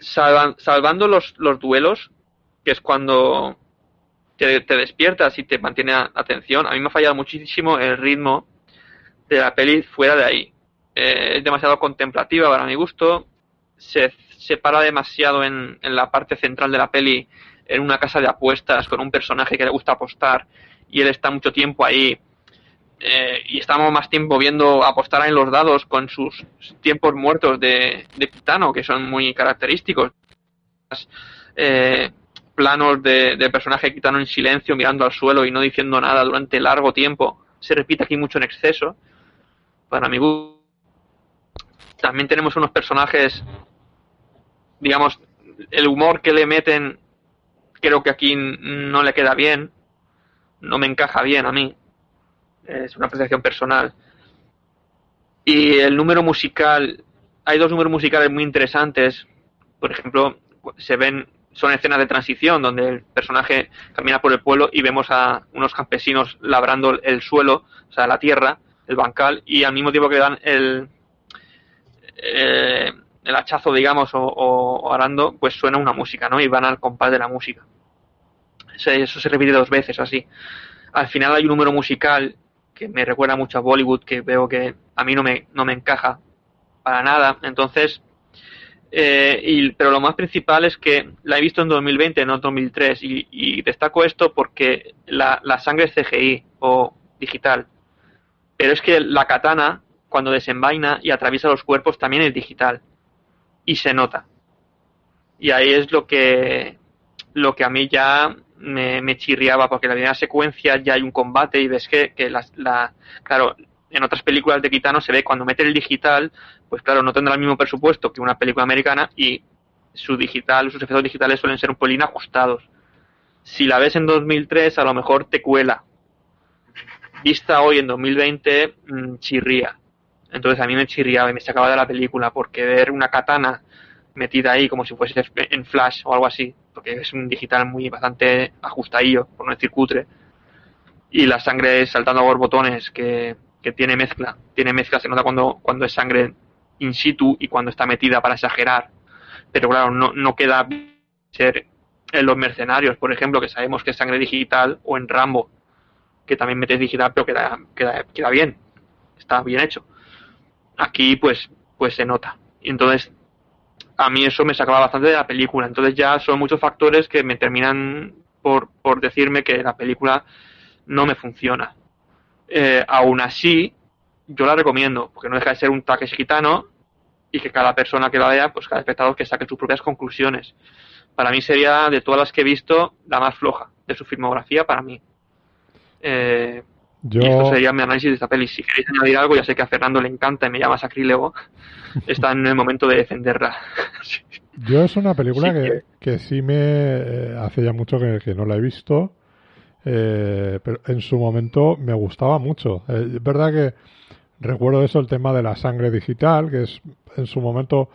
salvando los duelos, que es cuando te, despiertas y te mantiene atención, a mí me ha fallado muchísimo el ritmo de la peli fuera de ahí. Eh, es demasiado contemplativa para mi gusto, se separa demasiado en, en la parte central de la peli en una casa de apuestas con un personaje que le gusta apostar y él está mucho tiempo ahí eh, y estamos más tiempo viendo apostar en los dados con sus tiempos muertos de, de Pitano, que son muy característicos. Eh, planos de, de personaje Kitano en silencio, mirando al suelo y no diciendo nada durante largo tiempo. Se repite aquí mucho en exceso. Para mi gusto. También tenemos unos personajes, digamos, el humor que le meten, creo que aquí no le queda bien. No me encaja bien a mí es una apreciación personal. Y el número musical, hay dos números musicales muy interesantes. Por ejemplo, se ven, son escenas de transición donde el personaje camina por el pueblo y vemos a unos campesinos labrando el suelo, o sea, la tierra, el bancal, y al mismo tiempo que dan el, eh, el hachazo, digamos, o, o, arando, pues suena una música, ¿no? Y van al compás de la música. Eso se repite dos veces así. Al final hay un número musical que me recuerda mucho a Bollywood, que veo que a mí no me, no me encaja para nada. Entonces, eh, y, pero lo más principal es que la he visto en 2020, no en 2003, y, y destaco esto porque la, la sangre es CGI o digital. Pero es que la katana, cuando desenvaina y atraviesa los cuerpos, también es digital. Y se nota. Y ahí es lo que, lo que a mí ya me, me chirriaba porque en la primera secuencia ya hay un combate y ves que, que la, la, claro, en otras películas de Kitano se ve cuando mete el digital, pues claro, no tendrá el mismo presupuesto que una película americana y su digital, sus efectos digitales suelen ser un pelín ajustados. Si la ves en 2003, a lo mejor te cuela. Vista hoy en 2020, mmm, chirría. Entonces a mí me chirriaba y me sacaba de la película porque ver una katana metida ahí como si fuese en flash o algo así, porque es un digital muy bastante ajustadillo, por no decir cutre. Y la sangre saltando a borbotones que, que tiene mezcla, tiene mezcla, se nota cuando, cuando es sangre in situ y cuando está metida para exagerar. Pero claro, no, no queda ser en los mercenarios, por ejemplo, que sabemos que es sangre digital, o en Rambo, que también metes digital, pero queda, queda, queda bien, está bien hecho. Aquí pues, pues se nota. Y entonces a mí eso me sacaba bastante de la película. Entonces ya son muchos factores que me terminan por, por decirme que la película no me funciona. Eh, aún así, yo la recomiendo, porque no deja de ser un taque gitano y que cada persona que la vea, pues cada espectador que saque sus propias conclusiones. Para mí sería, de todas las que he visto, la más floja de su filmografía para mí. Eh, yo... Y esto sería mi análisis de esta peli. Si queréis añadir algo, ya sé que a Fernando le encanta y me llama sacrílego. [laughs] Está en el momento de defenderla. Yo es una película sí, que, que, sí me eh, hace ya mucho que, que, no la he visto. Eh, pero en su momento me gustaba mucho. Eh, es verdad que recuerdo eso, el tema de la sangre digital, que es en su momento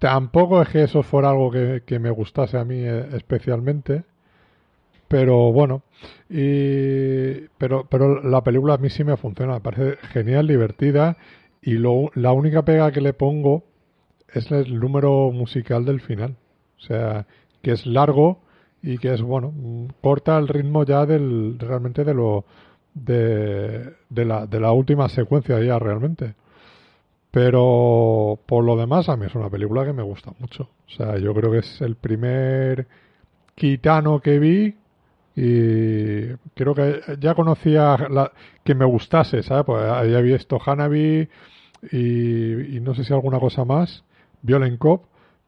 tampoco es que eso fuera algo que, me gustase a mí eh, especialmente pero bueno y pero pero la película a mí sí me funciona me parece genial divertida y lo, la única pega que le pongo es el número musical del final o sea que es largo y que es bueno corta el ritmo ya del realmente de lo de, de la de la última secuencia ya realmente pero por lo demás a mí es una película que me gusta mucho o sea yo creo que es el primer Kitano que vi y creo que ya conocía la, que me gustase, ¿sabes? Pues había visto Hanabi y, y, no sé si alguna cosa más, Violent Cop,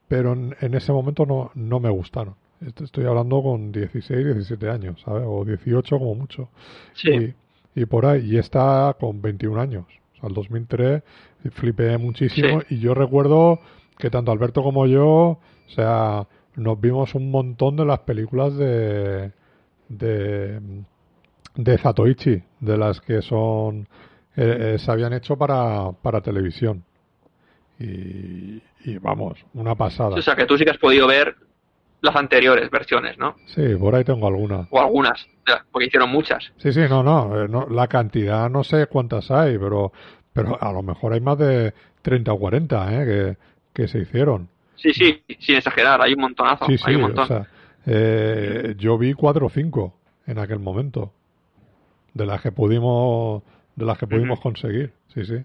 pero en, en, ese momento no, no me gustaron. Estoy hablando con 16, 17 años, ¿sabes? O 18 como mucho. Sí. Y, y por ahí, y está con 21 años. O sea, el 2003 flipé muchísimo sí. y yo recuerdo que tanto Alberto como yo, o sea, nos vimos un montón de las películas de de, de Zatoichi, de las que son eh, eh, se habían hecho para, para televisión. Y, y, vamos, una pasada. O sea, que tú sí que has podido ver las anteriores versiones, ¿no? Sí, por ahí tengo alguna. O algunas, porque hicieron muchas. Sí, sí, no, no, eh, no, la cantidad no sé cuántas hay, pero, pero a lo mejor hay más de 30 o 40 ¿eh? que, que se hicieron. Sí, sí, sin exagerar, hay un montonazo, Sí, sí, hay un montón. o sea, eh, yo vi cuatro o cinco en aquel momento, de las que pudimos, de las que pudimos conseguir, sí, sí.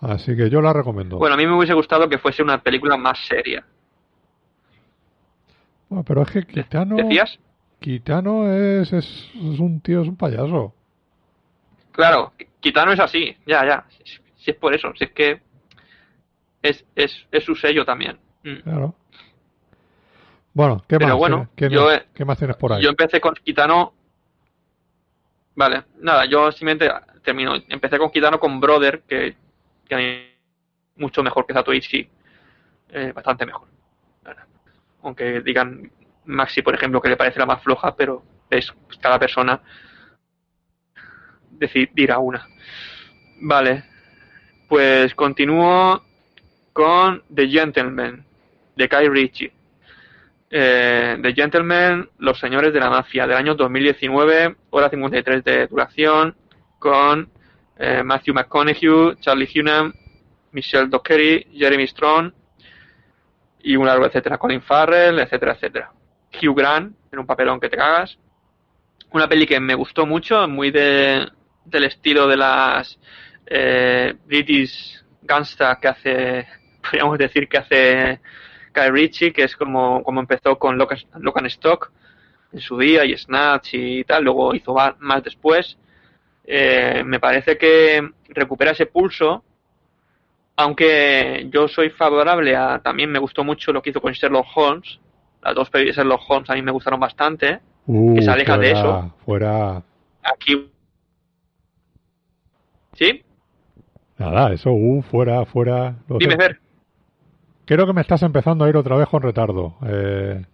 Así que yo la recomiendo. Bueno, a mí me hubiese gustado que fuese una película más seria. Bueno, pero es que Kitano, ¿Decías? Kitano es, es, es un tío, es un payaso. Claro, Kitano es así, ya, ya. Si, si es por eso, si es que es, es, es su sello también. Mm. Claro. Bueno, ¿qué Pero más? bueno, ¿Qué, yo, qué más tienes por ahí? Yo empecé con Kitano. Vale, nada, yo simplemente termino. Empecé con Kitano con Brother, que, que a mí mucho mejor que Zatoichi. Eh, bastante mejor. Aunque digan Maxi, por ejemplo, que le parece la más floja, pero es cada persona deci- dirá una. Vale, pues continúo con The Gentleman, de Kai Ritchie. Eh, The Gentleman, Los Señores de la Mafia, del año 2019, hora 53 de duración, con eh, Matthew McConaughey, Charlie Hunnam, Michelle Dockery, Jeremy Strong y un largo etcétera, Colin Farrell, etcétera, etcétera. Hugh Grant, en un papelón que te cagas. Una peli que me gustó mucho, muy de, del estilo de las eh, British Gangsta que hace, [laughs] podríamos decir que hace Guy Ritchie, que es como, como empezó con and Stock en su día y Snatch y tal, luego hizo más después. Eh, me parece que recupera ese pulso, aunque yo soy favorable a, también me gustó mucho lo que hizo con Sherlock Holmes, las dos pelis de Sherlock Holmes a mí me gustaron bastante. Uh, que se aleja de eso. Fuera. Aquí... ¿Sí? Nada, eso, uh, fuera, fuera. Lo Dime, sé. ver. Creo que me estás empezando a ir otra vez con retardo. Eh...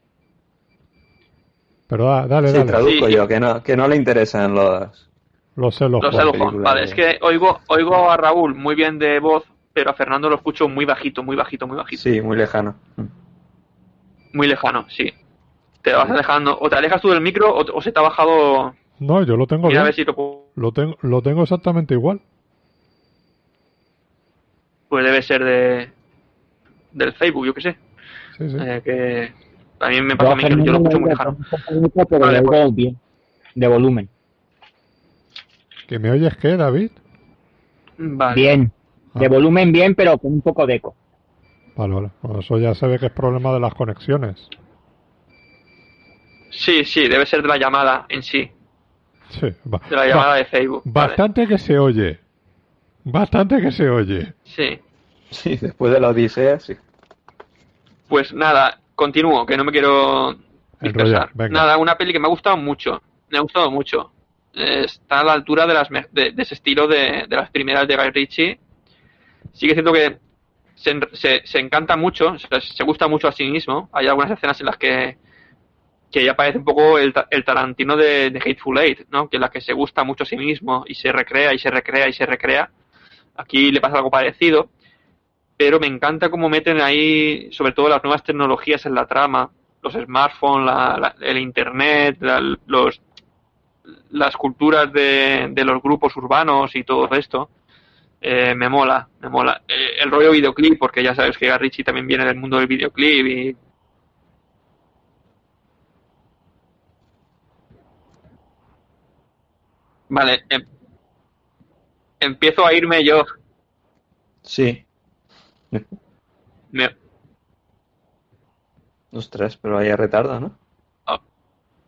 Pero da- dale, Sí, dale. traduzco Sí. yo, que no, que no le interesan los... Lo sé, lo Los. Sherlock película Holmes. Vale, es que oigo, oigo a Raúl muy bien de voz, pero a Fernando lo escucho muy bajito, muy bajito, muy bajito. Sí, muy lejano. Muy lejano, sí. Te vas alejando. O te alejas tú del micro o, o se te ha bajado. No, yo lo tengo Mira a ver si lo puedo- Lo tengo, lo tengo exactamente igual. Pues debe ser de del Facebook, yo qué sé. Sí, sí. Eh, que mí me pasa Yo a mí que yo lo escucho muy lejano. pero Vale, lo pues. de volumen. ¿Que me oyes qué, David? Vale. Bien, de Ah. volumen bien, pero con un poco de eco. Vale, vale. Bueno, eso ya se ve que es problema de las conexiones. Sí, sí, debe ser de la llamada en sí. Sí, va- De la va- llamada de Facebook. Vale. Bastante que se oye. Bastante que se oye. Sí. Sí, después de la odisea, sí. Pues nada, continúo, que no me quiero dispersar. Nada, una peli que me ha gustado mucho. Me ha gustado mucho. Eh, Está a la altura de, las me- de, de ese estilo de, de las primeras de Guy Ritchie. Sigue siendo que se, se, se encanta mucho, se, gusta mucho a sí mismo. Hay algunas escenas en las que, que ya parece un poco el, el Tarantino de, Hateful Eight, ¿no? Que en la que se gusta mucho a sí mismo y se recrea y se recrea y se recrea. Aquí le pasa algo parecido pero me encanta cómo meten ahí, sobre todo las nuevas tecnologías en la trama, los smartphones, la- la- el internet, la- los, las culturas de, de los grupos urbanos y todo esto. Eh, me mola, me mola. Eh, el rollo videoclip, porque ya sabes que Garrichi también viene del mundo del videoclip y Vale, em- empiezo a irme yo. Sí. Me- Ostras, pero hay retardo, ¿no?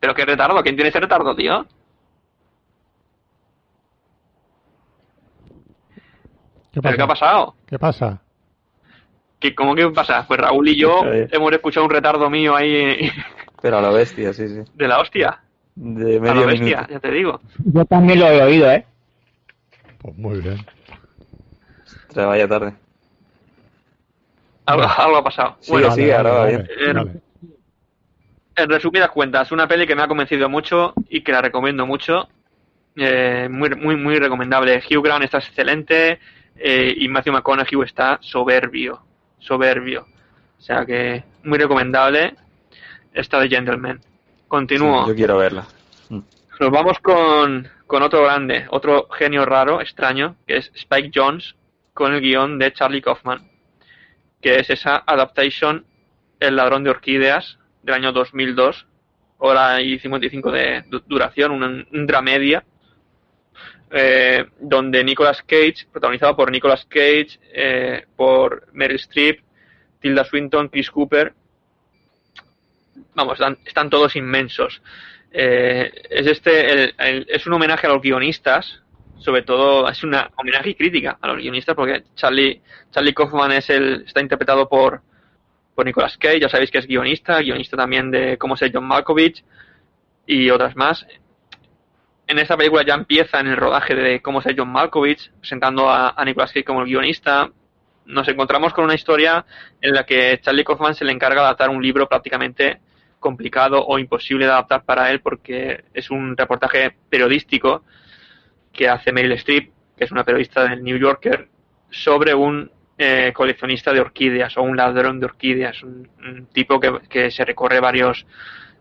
Pero qué retardo, ¿quién tiene ese retardo, tío? ¿Qué ¿Pero pasa? qué ha pasado? ¿Qué pasa? ¿Qué, ¿Cómo que pasa? Pues Raúl y yo hemos escuchado un retardo mío ahí Pero a la bestia, sí, sí. de la hostia. De A la medio bestia, minuto. ya te digo. Yo también lo he oído, ¿eh? Pues muy bien. Ostras, vaya tarde. Algo, algo ha pasado. Sí, bueno, sí, ahora va bien. Vale. en resumidas cuentas, una peli que me ha convencido mucho y que la recomiendo mucho. Eh, muy, muy, muy recomendable. Hugh Grant está excelente eh, y Matthew McConaughey está soberbio. Soberbio. O sea que muy recomendable esta de Gentleman. Continúo. Sí, yo quiero verla. Mm. Nos vamos con, con otro grande, otro genio raro, extraño, que es Spike Jones, con el guion de Charlie Kaufman, que es esa adaptation El ladrón de orquídeas del año 2002, hora y 55 de du- duración, un, un dramedia, eh, donde Nicolas Cage, protagonizado por Nicolas Cage, eh, por Meryl Streep, Tilda Swinton, Chris Cooper, vamos, están, están todos inmensos. Eh, es este el- es un homenaje a los guionistas sobre todo es una homenaje y crítica a los guionistas porque Charlie Charlie Kaufman es el está interpretado por por Nicolas Cage ya sabéis que es guionista guionista también de cómo ser John Malkovich y otras más en esta película ya empieza en el rodaje de cómo ser John Malkovich presentando a, a Nicolas Cage como el guionista. Nos encontramos con una historia en la que Charlie Kaufman se le encarga de adaptar un libro prácticamente complicado o imposible de adaptar para él porque es un reportaje periodístico que hace Meryl Streep, que es una periodista del New Yorker, sobre un eh, coleccionista de orquídeas o un ladrón de orquídeas, un, tipo que, que se recorre varios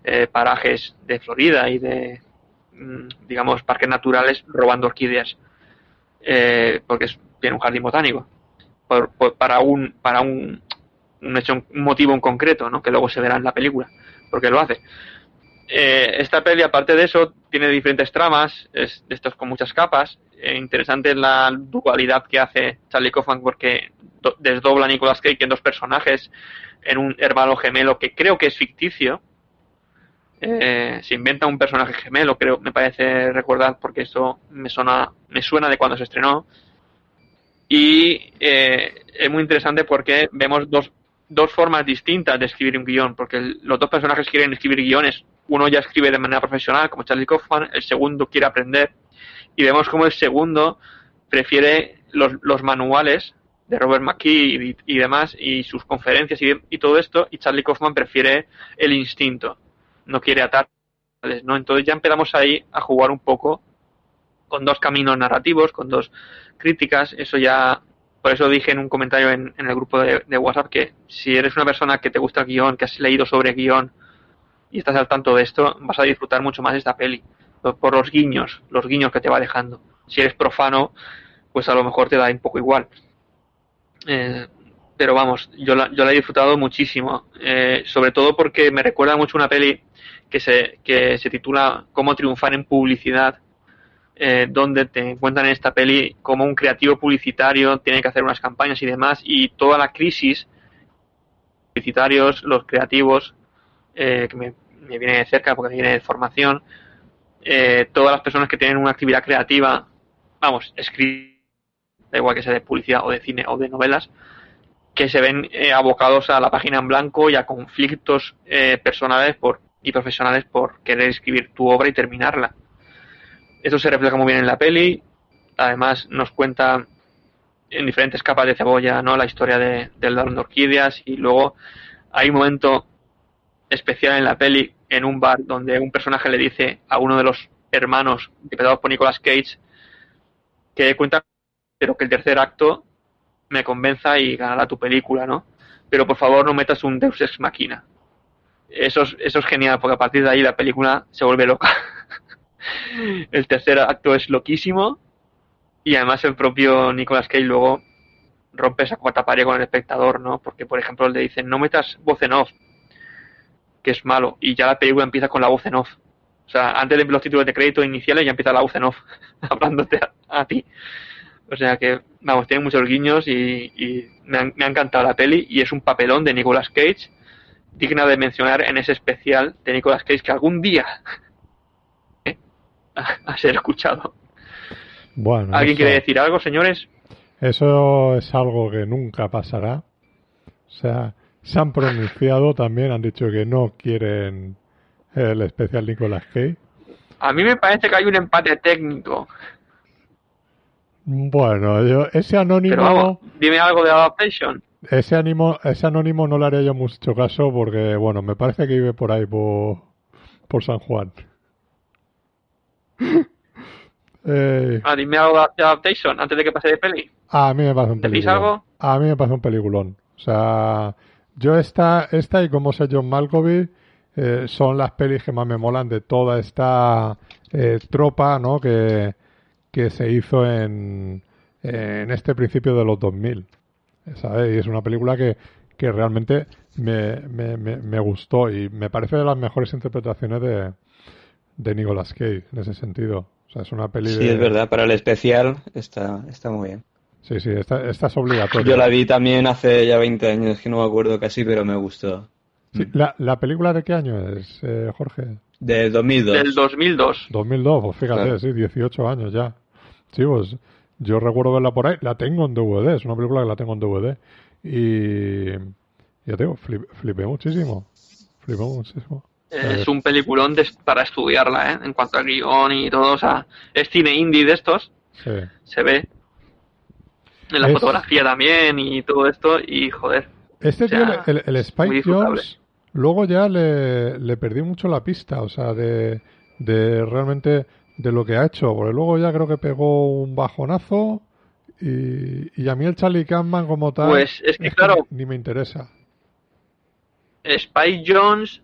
eh, parajes de Florida y de, digamos, parques naturales robando orquídeas, eh, porque es, tiene un jardín botánico, por- para un para un, un hecho, un motivo en concreto, ¿no? que luego se verá en la película, porque lo hace. Eh, esta peli, aparte de eso, tiene diferentes tramas, es de estos con muchas capas. Eh, interesante es la dualidad que hace Charlie Kaufman porque do- desdobla a Nicolas Cage en dos personajes, en un hermano gemelo que creo que es ficticio. Eh, se inventa un personaje gemelo, creo, me parece recordar, porque eso me suena, me suena de cuando se estrenó. Y eh, es muy interesante porque vemos dos, dos formas distintas de escribir un guion, porque los dos personajes quieren escribir guiones. Uno ya escribe de manera profesional, como Charlie Kaufman, el segundo quiere aprender. Y vemos como el segundo prefiere los, los manuales de Robert McKee y, y demás, y sus conferencias y, y todo esto, y Charlie Kaufman prefiere el instinto, no quiere atar. ¿no? Entonces ya empezamos ahí a jugar un poco con dos caminos narrativos, con dos críticas, eso ya, por eso dije en un comentario en, en el grupo de, WhatsApp que si eres una persona que te gusta el guion, que has leído sobre guion y estás al tanto de esto, vas a disfrutar mucho más esta peli, por, por los guiños, los guiños que te va dejando. Si eres profano, pues a lo mejor te da un poco igual. Eh, pero vamos, yo la, yo la he disfrutado muchísimo, eh, sobre todo porque me recuerda mucho una peli que se, que se titula Cómo triunfar en publicidad, eh, donde te encuentran en esta peli como un creativo publicitario tiene que hacer unas campañas y demás, y toda la crisis, publicitarios, los creativos, eh, que me, me viene de cerca porque viene de formación, eh, todas las personas que tienen una actividad creativa, vamos, escribir, da igual que sea de publicidad o de cine o de novelas, que se ven eh, abocados a la página en blanco y a conflictos eh, personales por, y profesionales por querer escribir tu obra y terminarla. Eso se refleja muy bien en la peli. Además, nos cuenta en diferentes capas de cebolla ¿no? la historia de, del ladrón de orquídeas y luego hay un momento especial en la peli en un bar donde un personaje le dice a uno de los hermanos interpretados por Nicolas Cage que cuenta pero que el tercer acto me convenza y ganará tu película, ¿no? Pero por favor no metas un Deus Ex Machina. Eso es, eso es genial, porque a partir de ahí la película se vuelve loca. [laughs] el tercer acto es loquísimo y además el propio Nicolas Cage luego rompe esa cuarta pared con el espectador, ¿no? Porque, por ejemplo, le dicen, no metas voz en off, que es malo, y ya la película empieza con la voz en off. O sea, antes de los títulos de crédito iniciales ya empieza la voz en off, [laughs] hablándote a, a ti. O sea que, vamos, tiene muchos guiños y, y me, han- me ha encantado la peli y es un papelón de Nicolas Cage, digna de mencionar en ese especial de Nicolas Cage que algún día [laughs] ¿eh? [laughs] a, a ser escuchado. Bueno, ¿Alguien eso, quiere decir algo, señores? eso es algo que nunca pasará. O sea, se han pronunciado también, han dicho que no quieren el especial Nicolas Cage. A mí me parece que hay un empate técnico, Bueno, yo, ese anónimo, pero vamos, dime algo de Adaptation. ese anónimo, ese anónimo no le haría yo mucho caso porque, bueno, me parece que vive por ahí por, por San Juan. [laughs] Eh, Ah, dime algo de Adaptation antes de que pase de peli. a mí me parece un ¿Decís peliculón. algo? A mí me parece un peliculón. O sea, yo esta, esta y como sé John Malkovich eh, son las pelis que más me molan de toda esta eh, tropa, ¿no? Que, que se hizo en, en este principio de los 2000, ¿sabes? Y es una película que, que realmente me, me, me, me gustó y me parece de las mejores interpretaciones de, de Nicolas Cage en ese sentido. O sea, es una peli Sí, de... es verdad, para el especial está, está muy bien. Sí, sí, esta, esta es obligatoria. Yo la vi también hace ya 20 años, que no me acuerdo casi, pero me gustó. Sí, la, ¿La película de qué año es, eh, Jorge? De 2002. Del 2002. 2002, pues fíjate, Claro. sí, 18 años ya. Sí, pues yo recuerdo verla por ahí, la tengo en DVD, es una película que la tengo en DVD. Y ya te digo, flip- flipé muchísimo. Flipé muchísimo. Es un peliculón de- para estudiarla, ¿eh? En cuanto al guion y todo, o sea, es cine indie de estos, Sí. se ve. En la Es- fotografía también y todo esto, y joder. Este O sea, tío, el, el Spike. Jones, luego ya le, le perdí mucho la pista, o sea, de, de realmente de lo que ha hecho, porque luego ya creo que pegó un bajonazo y, y a mí el Charlie Kaufman como tal Pues es que, claro, ni me interesa. Spike Jones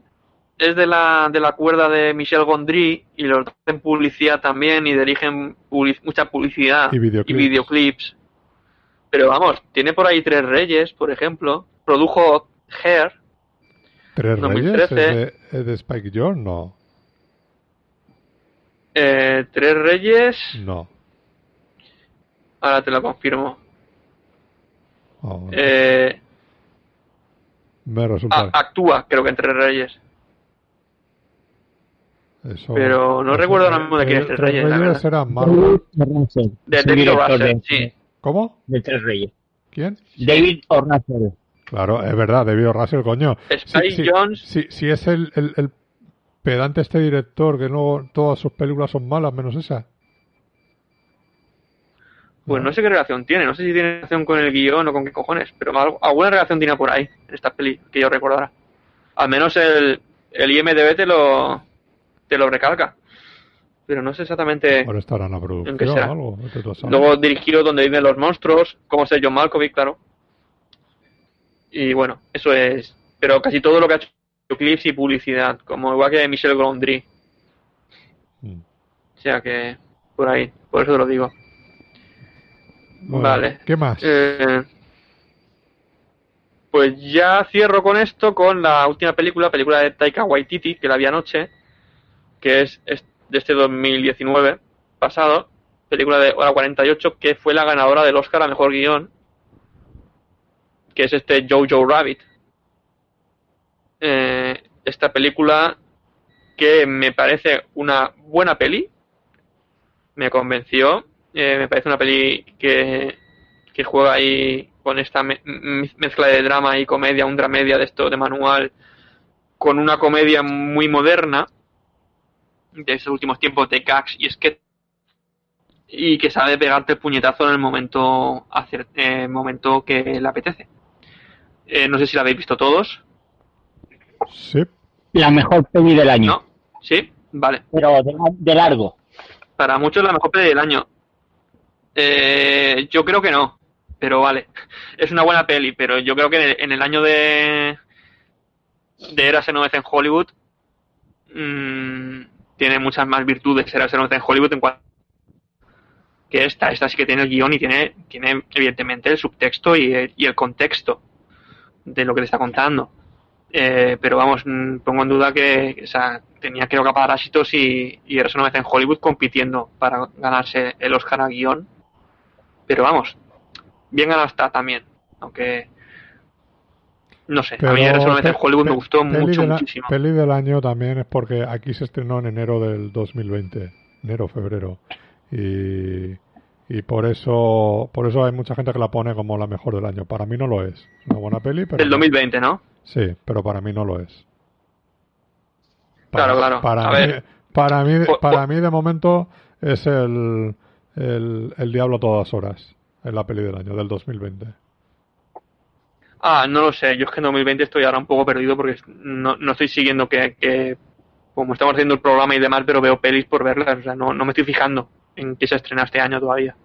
es de la, de la cuerda de Michel Gondry y los hacen publicidad también y dirigen mucha publicidad Y videoclips. videoclips. Pero vamos, tiene por ahí Tres Reyes, por ejemplo. Produjo Hair. ¿Tres 2013. Reyes? ¿Es de, es de Spike Jones? No, eh, Tres Reyes. no. Ahora te lo confirmo. Oh, Eh, me resulta a- actúa, creo que en Tres Reyes. eso. pero no eso- recuerdo ahora mismo de quién es Tres Tres Reyes, la verdad. eran Marvel. De David sí. ¿Cómo? de Tres Reyes. ¿Quién? David O'Russell. Claro, es verdad, David O. Russell, coño. Spike Sí, sí, Jones. Sí, sí es el, el, el pedante este director que no todas sus películas son malas menos esa. Pues no sé qué relación tiene, no sé si tiene relación con el guion o con qué cojones, pero algo- alguna relación tiene por ahí, en esta peli, que yo recordara. Al menos el, el IMDB te lo, te lo recalca. Pero no sé exactamente. Ahora estará en la ¿En qué producción será? algo. Luego dirigió Donde viven los monstruos, como sé John Malkovich, claro. Y bueno, eso es. Pero casi todo lo que ha hecho clips y publicidad, como igual que Michel Gondry. Mm. O sea que, por ahí, por eso te lo digo. Bueno, vale. ¿Qué más? Eh, pues ya cierro con esto, con la última película, película de Taika Waititi, que la vi anoche, que es, es de este 2019 pasado, película de hora 48, que fue la ganadora del Oscar a Mejor Guión, que es este Jojo Rabbit. Eh, esta película que me parece una buena peli, me convenció, eh, me parece una peli que, que juega ahí con esta mezcla de drama y comedia, un dramedia de esto de manual, con una comedia muy moderna de esos últimos tiempos de gags y sketch y que sabe pegarte el puñetazo en el momento acer- eh, momento que le apetece. Eh, no sé si la habéis visto todos. Sí. La mejor peli del año. ¿No? ¿Sí? Vale. Pero de, de largo. Para muchos la mejor peli del año. Eh, yo creo que no, pero vale. [laughs] Es una buena peli, pero yo creo que en el, en el año de de Érase vez en Hollywood mm, tiene muchas más virtudes Érase vez en Hollywood en cuanto que esta. Esta sí que tiene el guion y tiene, tiene evidentemente el subtexto y el, y el contexto de lo que te está contando. Eh, pero vamos, mm, pongo en duda que o sea, tenía creo que Parásitos y, y Érase una vez en Hollywood compitiendo para ganarse el Oscar a guion. Pero vamos, bien ganado está también, aunque no sé, a mí Érase una vez en Hollywood me gustó mucho, la- muchísimo. Peli del año también es porque aquí se estrenó en enero del 2020, enero, febrero. Y, y por eso por eso hay mucha gente que la pone como la mejor del año. Para mí no lo es. Es una buena peli, pero Del no- 2020, ¿no? Sí, pero para mí no lo es. Claro, claro. Para A mí, ver. para mí, Po- para po- mí de momento es el, el, el diablo a todas horas en la peli del año del 2020. Ah, no lo sé, yo es que en 2020 estoy ahora un poco perdido porque no, no estoy siguiendo que, que, como estamos haciendo el programa y demás, pero veo pelis por verlas, o sea, no, no me estoy fijando en qué se estrena este año todavía.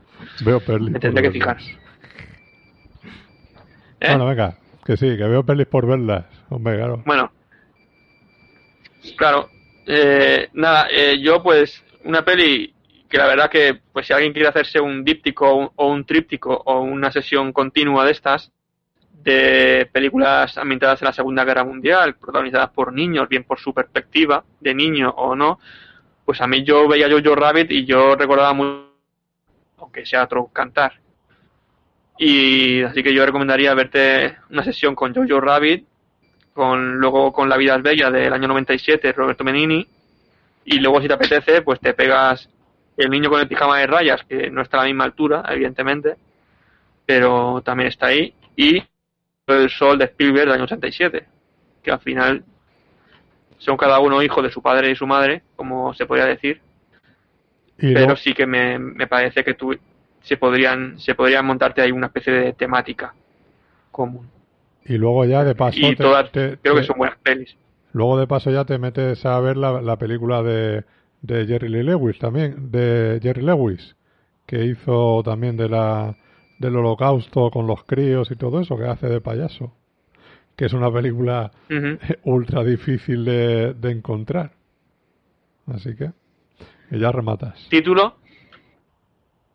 Veo peli. Me tendré que fijar. verlas. ¿Eh? Bueno, venga. Que sí, que veo pelis por verlas. Hombre, claro. Bueno, claro. Eh, nada, eh, yo pues una peli que la verdad que pues si alguien quiere hacerse un díptico o un, o un tríptico o una sesión continua de estas de películas ambientadas en la Segunda Guerra Mundial, protagonizadas por niños, bien por su perspectiva de niño o no, pues a mí yo veía Jojo Rabbit y yo recordaba muy aunque sea otro cantar. Y así que yo recomendaría verte una sesión con Jojo Rabbit, con luego con La vida es bella del año 97, Roberto Benini, y luego si te apetece, pues te pegas El niño con el pijama de rayas, que no está a la misma altura, evidentemente, pero también está ahí, y El sol de Spielberg del año 87, que al final son cada uno hijos de su padre y su madre, como se podría decir, Y pero sí que me, me parece que tú, se podrían se podrían montarte ahí una especie de temática común. Y luego ya de paso y te- todas te- creo te- que son buenas pelis. Luego de paso ya te metes a ver la, la película de, de Jerry Lee Lewis también, de Jerry Lewis, que hizo también de la del holocausto con los críos y todo eso, que hace de payaso. Que es una película [laughs] ultra difícil de, de encontrar. Así que, ya rematas. título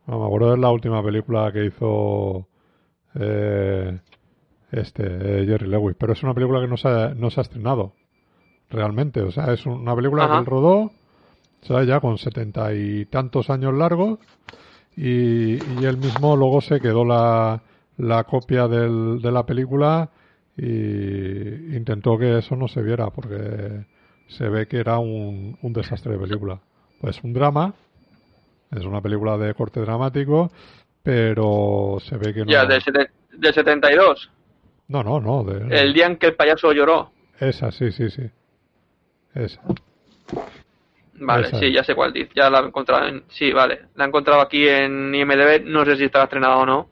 No, me acuerdo de la última película que hizo eh, este eh, Jerry Lewis, pero es una película que no se ha, no se ha estrenado realmente. O sea, es una película Ajá. que él rodó, sea, ya con setenta y tantos años largos, y, y él mismo luego se quedó la, la copia del- de la película y intentó que eso no se viera porque se ve que era un, un desastre de película. Pues un drama, es una película de corte dramático, pero se ve que no. ya del, del 72 No, no, no. de- el día en que el payaso lloró Esa, sí, sí, sí. Esa. vale Esa sí ya sé cuál dice ya la he encontrado en, sí vale la he encontrado aquí en IMDb no sé si estaba estrenada o no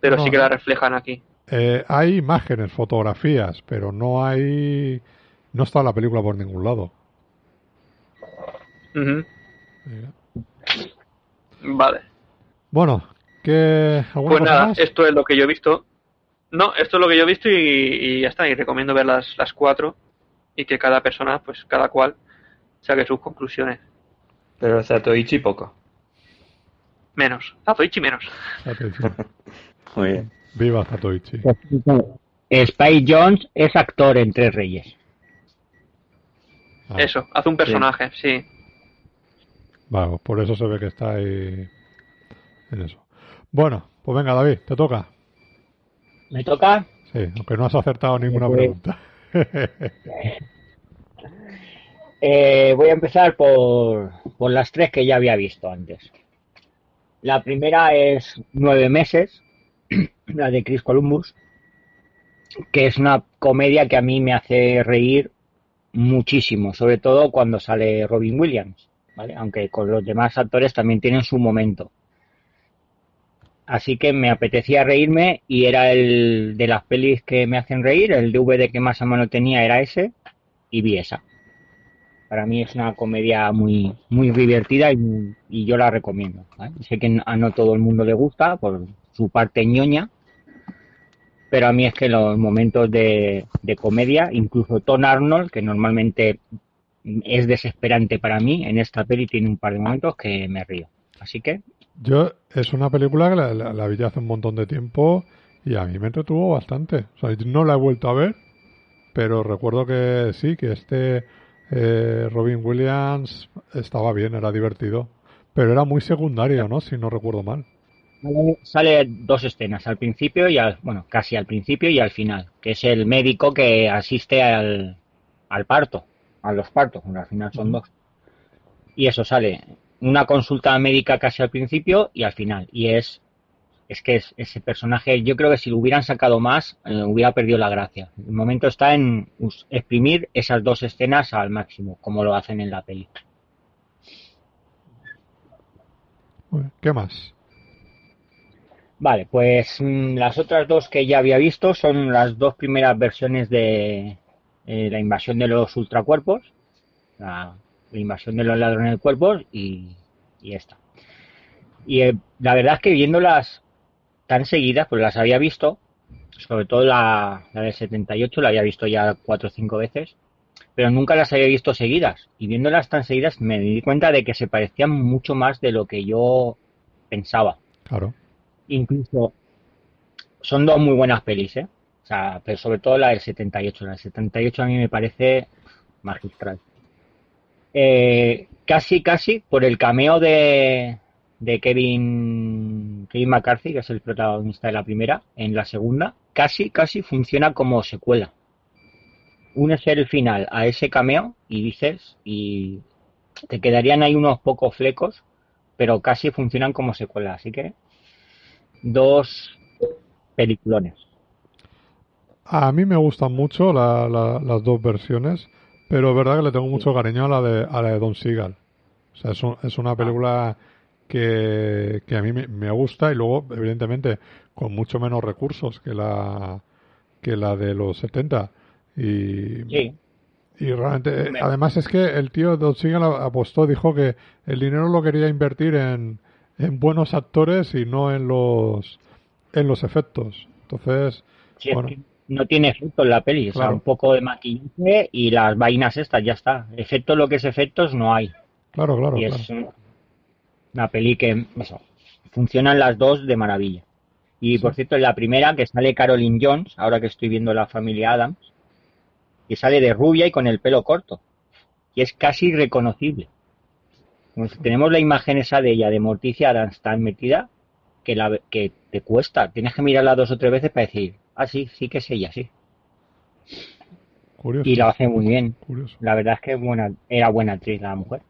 pero No, sí que la reflejan aquí Eh, hay imágenes, fotografías, pero no hay. No está la película por ningún lado. Vale Bueno, ¿qué. ¿Alguna Pues nada, más? esto es lo que yo he visto. No, esto es lo que yo he visto y, y ya está. Y recomiendo ver las, las cuatro y que cada persona, pues cada cual, saque sus conclusiones. Pero Zatoichi poco. Menos. Zatoichi menos. Atención. [laughs] Muy bien. Viva Zatoichi. Spike Jones es actor en Tres Reyes. Ah, Eso, haz un personaje, sí. Vale, por eso se ve que está ahí. En eso. Bueno, pues venga, David, te toca. ¿Me toca? Sí, aunque no has acertado ninguna Pues- pregunta. [laughs] Eh, voy a empezar por, por las tres que ya había visto antes. La primera es Nueve Meses, la de Chris Columbus, que es una comedia que a mí me hace reír muchísimo, sobre todo cuando sale Robin Williams, ¿vale? Aunque con los demás actores también tienen su momento. Así que me apetecía reírme y era el de las pelis que me hacen reír, el DVD que más a mano tenía era ese y vi esa. Para mí es una comedia muy, muy divertida y, yo la recomiendo. Sé que a no todo el mundo le gusta por su parte ñoña, pero a mí es que los momentos de, comedia, incluso Tom Arnold, que normalmente es desesperante para mí, en esta peli tiene un par de momentos que me río. Así que Yo, es una película que la, la- la vi hace un montón de tiempo y a mí me entretuvo bastante. O no la he vuelto a ver, pero recuerdo que sí, que este eh, Robin Williams estaba bien, era divertido. Pero era muy secundario, ¿no? Si no recuerdo mal. Sale- Sale dos escenas, al principio y al, bueno, casi al principio y al final, que es el médico que asiste al, al parto, a los partos, bueno, al final son dos. Y eso sale una consulta médica casi al principio y al final. Y es, es que es, ese personaje, yo creo que si lo hubieran sacado más, eh, hubiera perdido la gracia. El momento está en exprimir esas dos escenas al máximo, como lo hacen en la peli. ¿Qué más? Vale, pues mm, las otras dos que ya había visto son las dos primeras versiones de eh, la invasión de los ultracuerpos, la, la invasión de los ladrones de cuerpos y, esta. Y eh, la verdad es que viéndolas tan seguidas, pues las había visto, sobre todo la, la del 78, la había visto ya cuatro o cinco veces, pero nunca las había visto seguidas. Y viéndolas tan seguidas me di cuenta de que se parecían mucho más de lo que yo pensaba. Claro. Incluso son dos muy buenas pelis, ¿eh? O sea, pero sobre todo la del 78. La del 78 a mí me parece magistral. Eh, casi, casi, por el cameo de, de Kevin, Kevin McCarthy, que es el protagonista de la primera, en la segunda, casi, casi funciona como secuela. Unes el final a ese cameo y dices, y te quedarían ahí unos pocos flecos, pero casi funcionan como secuela. Así que, dos peliculones. A mí me gustan mucho la- la- las dos versiones, pero es verdad que le tengo mucho cariño a la de, a la de Don Seagal. O sea, es, un- es una película que, que a mí me, me gusta y luego, evidentemente, con mucho menos recursos que la, que la de los 70. Y, Sí, y realmente, Me- además es que el tío Don Seagal apostó, dijo que el dinero lo quería invertir en, en buenos actores y no en los, en los efectos. Entonces, sí, es bueno. que no tiene efecto en la peli, o sea, Claro. un poco de maquillaje y las vainas estas, ya está. Efecto, lo que es efectos, no hay. claro, claro, y claro. es un- una peli que eso, funcionan las dos de maravilla. Y por cierto, en la primera que sale Caroline Jones, ahora que estoy viendo la familia Adams, que sale de rubia y con el pelo corto. Y es casi irreconocible. Tenemos la imagen esa de ella, de Morticia Adams, tan metida, que, la, que te cuesta. Tienes que mirarla dos o tres veces para decir, ah, sí, sí que es ella, sí. Curioso. Y lo hace muy bien. curioso. La verdad es que buena, era buena actriz la mujer.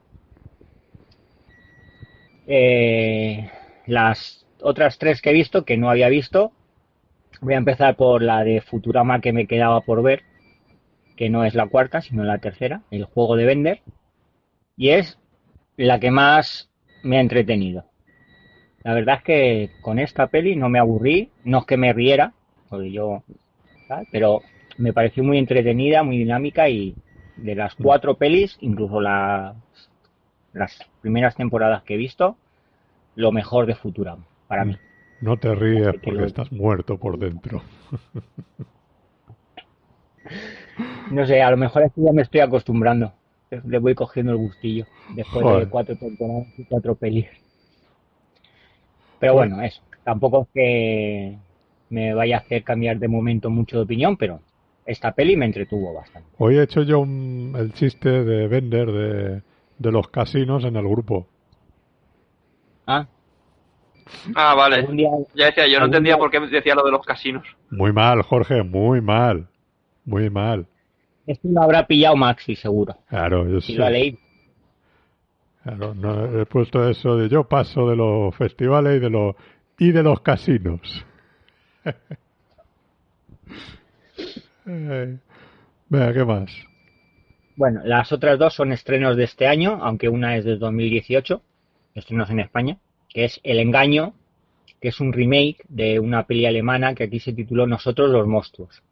Eh, las otras tres que he visto, que no había visto, voy a empezar por la de Futurama que me quedaba por ver, que no es la cuarta, sino la tercera, el juego de Bender, y es la que más me ha entretenido. La verdad es que con esta peli no me aburrí, no es que me riera, porque yo, ¿sabes? pero me pareció muy entretenida, muy dinámica y de las cuatro pelis, incluso las, las primeras temporadas que he visto, lo mejor de Futurama, para mí. No te ríes porque lo- estás muerto por dentro. [laughs] No sé, a lo mejor es que ya me estoy acostumbrando. Le voy cogiendo el gustillo después Joder. de cuatro temporadas y cuatro pelis. Pero bueno, eso. Tampoco es que me vaya a hacer cambiar de momento mucho de opinión, pero esta peli me entretuvo bastante. Hoy he hecho yo un- el chiste de Bender de, de los casinos en el grupo. Ah, Ah, vale. día, Ya decía, yo no entendía día- por qué decía lo de los casinos. Muy mal, Jorge, muy mal. Muy mal. Esto lo habrá pillado Maxi, seguro. Claro, yo sé. lo ha leído. Claro, no, he puesto eso de yo paso de los festivales y de los y de los casinos. [laughs] Eh, Venga, ¿qué más? Bueno, las otras dos son estrenos de este año, aunque una es de 2018, estrenos en España, que es El Engaño, que es un remake de una peli alemana que aquí se tituló Nosotros los monstruos.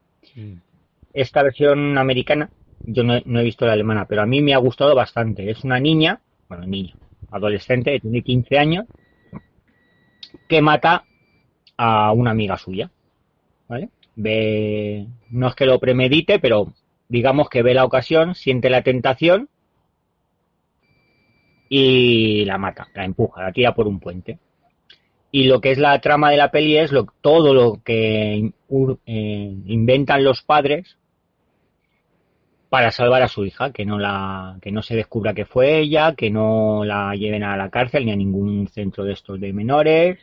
Esta versión americana, yo no, he- visto la alemana, pero a mí me ha gustado bastante. Es una niña, bueno, niña, adolescente, tiene 15 años, que mata a una amiga suya. ¿Vale? Ve, no es que lo premedite, pero digamos que ve la ocasión, siente la tentación y la mata, la empuja, la tira por un puente. Y lo que es la trama de la peli es lo, todo lo que eh, inventan los padres para salvar a su hija, que no la, que no se descubra que fue ella, que no la lleven a la cárcel ni a ningún centro de estos de menores,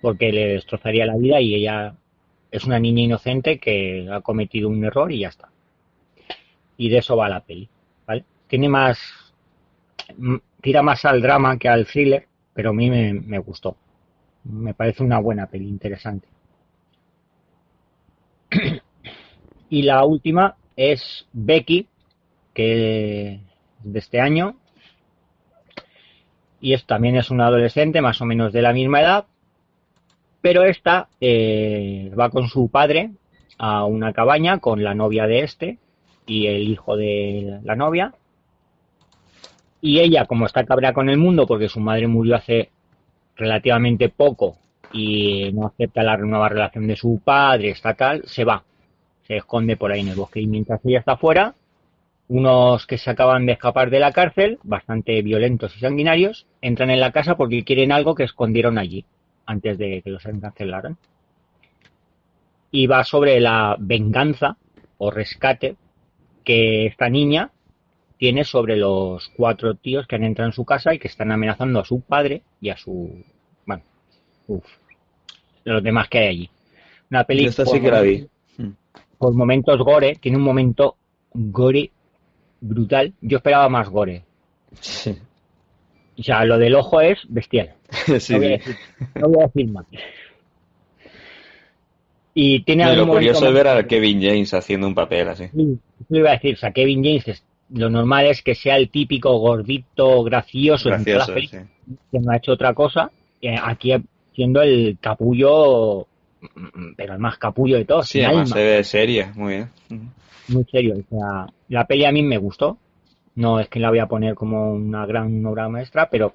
porque le destrozaría la vida y ella es una niña inocente que ha cometido un error y ya está. Y de eso va la peli. Tiene más, tira más al drama que al thriller, pero a mí me, me gustó. Me parece una buena peli, interesante. [clears throat] Y la última es Becky, que de este año. Y es, también es una adolescente, más o menos de la misma edad. Pero esta eh, va con su padre a una cabaña con la novia de este y el hijo de la novia. Y ella, como está cabrea con el mundo porque su madre murió hace relativamente poco y no acepta la nueva relación de su padre, está tal, se va, se esconde por ahí en el bosque y mientras ella está fuera, unos que se acaban de escapar de la cárcel, bastante violentos y sanguinarios, entran en la casa porque quieren algo que escondieron allí antes de que los encarcelaran. Y va sobre la venganza o rescate que esta niña tiene sobre los cuatro tíos que han entrado en su casa y que están amenazando a su padre y a su. Bueno, uff, los demás que hay allí. Una película. Esta sí que la vi. Por momentos gore, tiene un momento gore brutal. Yo esperaba más gore. Sí. O sea, lo del ojo es bestial. [laughs] Sí, No voy a decir, no voy a decir más. Y tiene Y algún lo curioso es ver a Kevin James haciendo un papel así. Sí, lo iba a decir, o sea, Kevin James, es- lo normal es que sea el típico gordito gracioso, en Gracioso, películas, sí. que no ha hecho otra cosa, eh, aquí siendo el capullo, pero el más capullo de todos, Sí, sin además alma, se ve seria, muy bien. muy serio. O sea, la peli a mí me gustó, no es que la voy a poner como una gran obra maestra, pero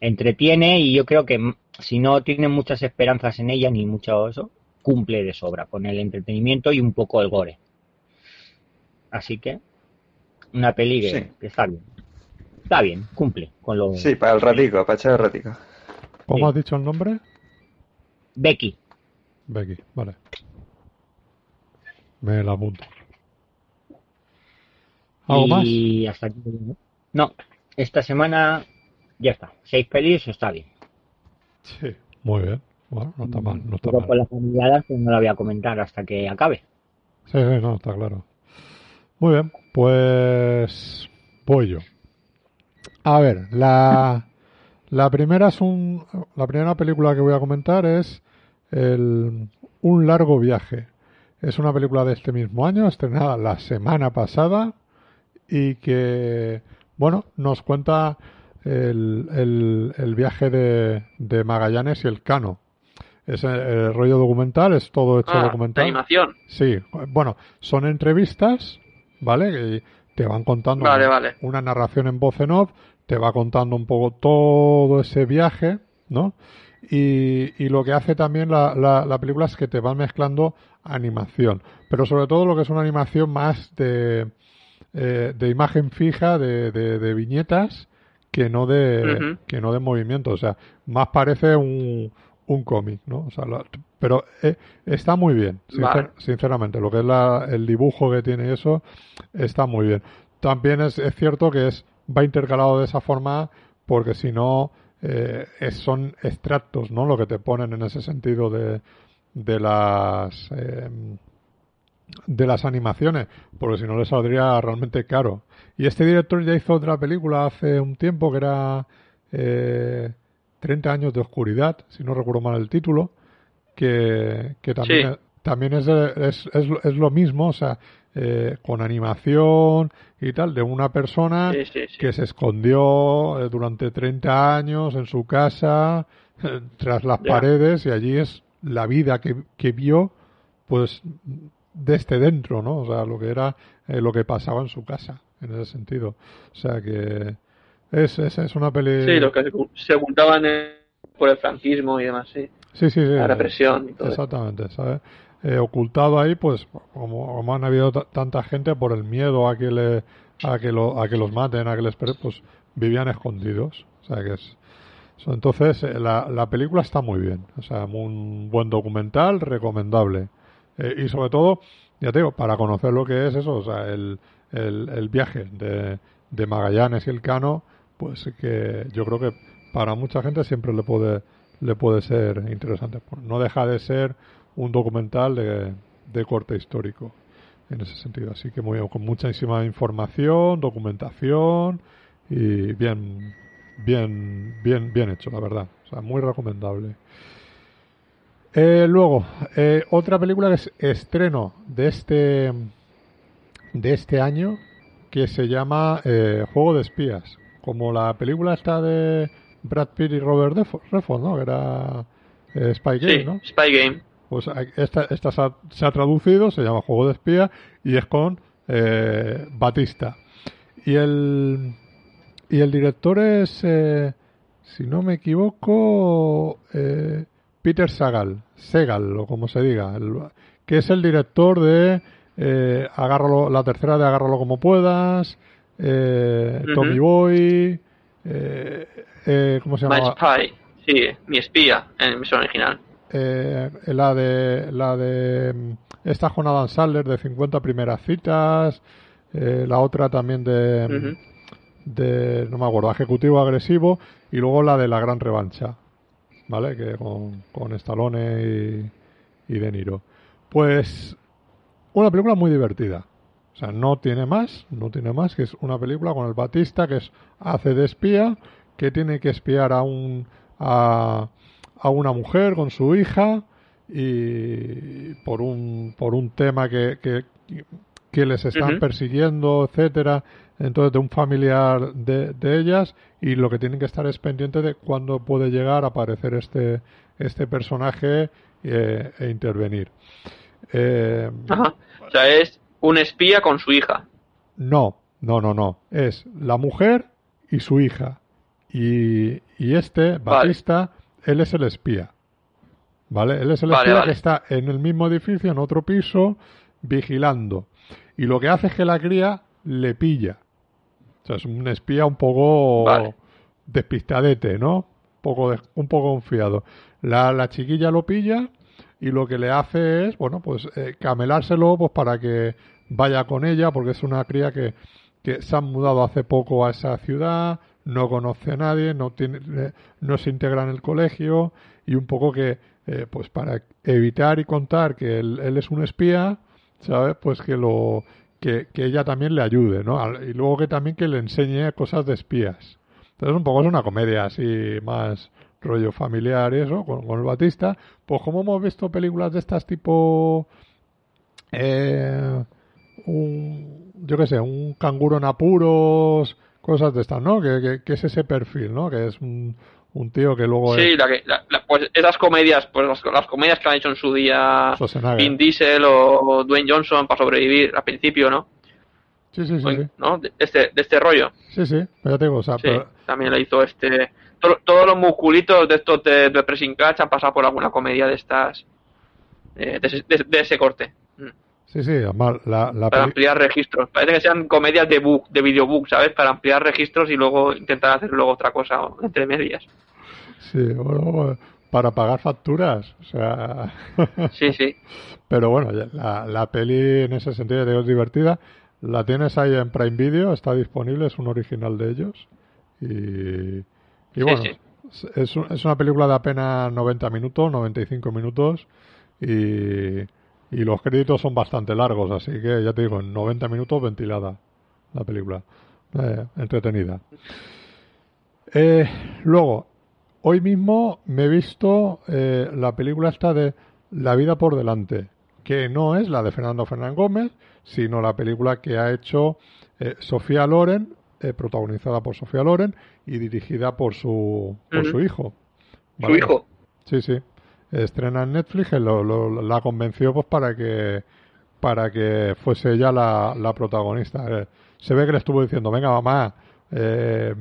entretiene y yo creo que mm, si no tienen muchas esperanzas en ella ni mucho eso, cumple de sobra con el entretenimiento y un poco el gore. Así que una peli que, Sí. que está bien. Está bien, cumple con lo Sí, para el ratico, para echar el ratico. ¿Cómo Sí. has dicho el nombre? Becky. Becky, vale. Me la apunto. ¿Algo más? y hasta aquí. ¿no? No, esta semana ya está. Seis pelis está bien. Sí, muy bien. Bueno, no está mal, no está Pero mal. con las familiares pues no la voy a comentar hasta que acabe. Sí, sí, no, está claro. Muy bien, pues voy yo. A ver, la, la primera es un, la primera película que voy a comentar es el, Un largo viaje. Es una película de este mismo año, estrenada la semana pasada y que, bueno, nos cuenta el, el, el viaje de, de Magallanes y el Cano. Es el, el rollo documental, es todo hecho Ah, de documental. animación. Sí, bueno, son entrevistas, ¿vale? Y te van contando Vale, una, vale. una narración en voz en off, te va contando un poco todo ese viaje, ¿no? Y, y lo que hace también la, la, la película es que te va mezclando animación, pero sobre todo lo que es una animación más de, eh, de imagen fija, de, de, de viñetas, que no de, que no de movimiento, o sea, más parece un, un cómic, ¿no? O sea, la- pero eh, está muy bien, sincer- sinceramente, lo que es la, el dibujo que tiene eso está muy bien. También es, es cierto que es va intercalado de esa forma porque si no eh, es- son extractos, ¿no? Lo que te ponen en ese sentido de, de las eh, de las animaciones, porque si no le saldría realmente caro. Y este director ya hizo otra película hace un tiempo que era eh, 30 años de oscuridad, si no recuerdo mal el título, que, que también, Sí. También es, es, es, lo- es lo mismo, o sea, eh, con animación y tal, de una persona Sí, sí, sí. que se escondió eh, durante 30 años en su casa, eh, tras las paredes, y allí es la vida que, que vio, pues, desde dentro, ¿no? O sea, lo que era, eh, lo que pasaba en su casa, en ese sentido. O sea que es, es, es una peli... Sí, lo que se- eh, por el franquismo y demás, sí. Sí, sí, sí. La represión y todo eso. Exactamente, ¿sabes? Eh, ocultado ahí, pues, como, han habido ta- tanta gente por el miedo a que le, a que lo, a que los maten, a que les, pues, vivían escondidos. O sea que es, entonces eh, la, la película está muy bien, o sea, un buen documental, recomendable. Eh, y sobre todo, ya te digo, para conocer lo que es eso, o sea, el, el, el viaje de, de Magallanes y el Cano, pues que yo creo que para mucha gente siempre le puede le puede ser interesante. No deja de ser un documental de, de corte histórico en ese sentido. Así que muy, con muchísima información, documentación y bien, bien, bien, bien hecho, la verdad. O sea, muy recomendable. Eh, luego, eh, otra película que es estreno de este de este año que se llama eh, Juego de Espías. Como la película está de Brad Pitt y Robert Redford, ¿no? Que era eh, Spy Game, Sí, ¿no? Spy Game. Pues esta, esta se, ha, se ha traducido, se llama Juego de Espía y es con eh, Batista. Y el, y el director es, eh, si no me equivoco, eh, Peter Sagal, Segal, o como se diga, que es el director de eh, Agárralo, la tercera de Agárralo como puedas, eh, Tommy Boy, ¿cómo se llama? My Spy, sí, mi espía en versión original. Eh, la de la de mm, esta con Adam Sandler de 50 primeras citas, eh, la otra también de, Ujú. de no me acuerdo, ejecutivo agresivo y luego la de la gran revancha, ¿vale? Que con, con Stallone y, y De Niro. Pues una película muy divertida. O sea, no tiene más, no tiene más, que es una película con el Batista que es hace de espía, que tiene que espiar a un a, a una mujer con su hija y por un por un tema que, que, que les están persiguiendo, etcétera, entonces de un familiar de, de ellas y lo que tienen que estar es pendiente de cuándo puede llegar a aparecer este este personaje eh, e intervenir. Eh, Ajá. O sea, es un espía con su hija. no, no, no, no. Es la mujer y su hija. Y, y este, Batista, él es el espía. ¿Vale? Él es el Vale, espía vale. que está en el mismo edificio, en otro piso, vigilando. Y lo que hace es que la cría le pilla. O sea, es un espía un poco Vale. despistadete, ¿no? Un poco, de- un poco confiado. La, la chiquilla lo pilla y lo que le hace es, bueno, pues eh, camelárselo pues para que vaya con ella, porque es una cría que, que se han mudado hace poco a esa ciudad, no conoce a nadie, no tiene, eh, no se integra en el colegio y un poco que, eh, pues para evitar y contar que él, él es un espía, ¿sabes? Pues que lo que, que ella también le ayude, ¿no? Y luego que también que le enseñe cosas de espías. Entonces un poco es una comedia así más rollo familiar y eso, con, con el Batista. Pues como hemos visto películas de estas tipo... Eh, un, yo qué sé, un canguro en apuros, cosas de estas, ¿no? Que, que, que es ese perfil, ¿no? Que es un, un tío que luego Sí, es la que, la- la- pues esas comedias, pues las, las comedias que han hecho en su día. Vin Diesel o, o Dwayne Johnson para sobrevivir al principio, ¿no? Sí, sí, sí, sí. ¿No? De este, de este rollo. Sí, sí, ya te digo, o sea, Sí, pero- también le hizo este. to- todos los musculitos de estos de, de Pressing Catch han pasado por alguna comedia de estas. eh, de, ese, de- de ese corte. Sí, sí, además la, la Para ampliar registros. Parece que sean comedias de book, de videobook, ¿sabes? Para ampliar registros y luego intentar hacer luego otra cosa entre medias. Sí, bueno, para pagar facturas, o sea... [laughs] Sí, sí. Pero bueno, la, la peli en ese sentido es divertida. La tienes ahí en Prime Video, está disponible, es un original de ellos. Y, y Sí, bueno, sí. Es, es una película de apenas 90 minutos, 95 minutos. Y, y los créditos son bastante largos, así que ya te digo, en 90 minutos ventilada la película. Eh, entretenida. Eh, luego, hoy mismo me he visto eh, la película esta de La vida por delante, que no es la de Fernando Fernán Gómez, sino la película que ha hecho eh, Sofía Loren, eh, protagonizada por Sofía Loren y dirigida por su, por su hijo. Su hijo. Sí, sí. Estrena en Netflix, lo- lo- la convenció pues para que para que fuese ella la, la protagonista. Eh, se ve que le estuvo diciendo, venga mamá, eh,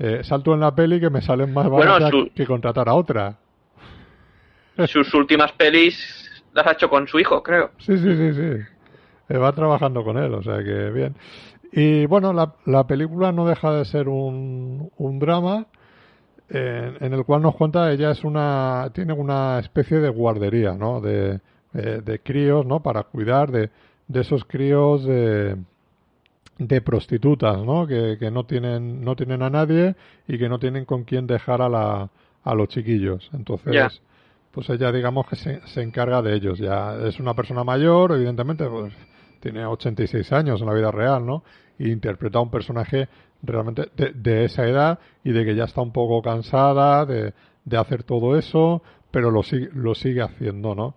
eh, salto en la peli que me salen más Bueno, baratas su- que contratar a otra. Sus últimas pelis las ha hecho con su hijo, creo. Sí, sí, sí, sí. Eh, va trabajando con él, o sea que bien. Y bueno, la, la película no deja de ser un, un drama en, en el cual nos cuenta ella es una tiene una especie de guardería, ¿no? De, eh, de críos, ¿no? Para cuidar de, de esos críos de, de prostitutas, ¿no? Que, que no tienen no tienen a nadie y que no tienen con quién dejar a la a los chiquillos. Entonces, pues ella digamos que se, se encarga de ellos. Ya es una persona mayor, evidentemente, pues tiene 86 años en la vida real, ¿no? Y interpreta a un personaje realmente de, de esa edad y de que ya está un poco cansada de, de hacer todo eso, pero lo lo sigue haciendo, ¿no?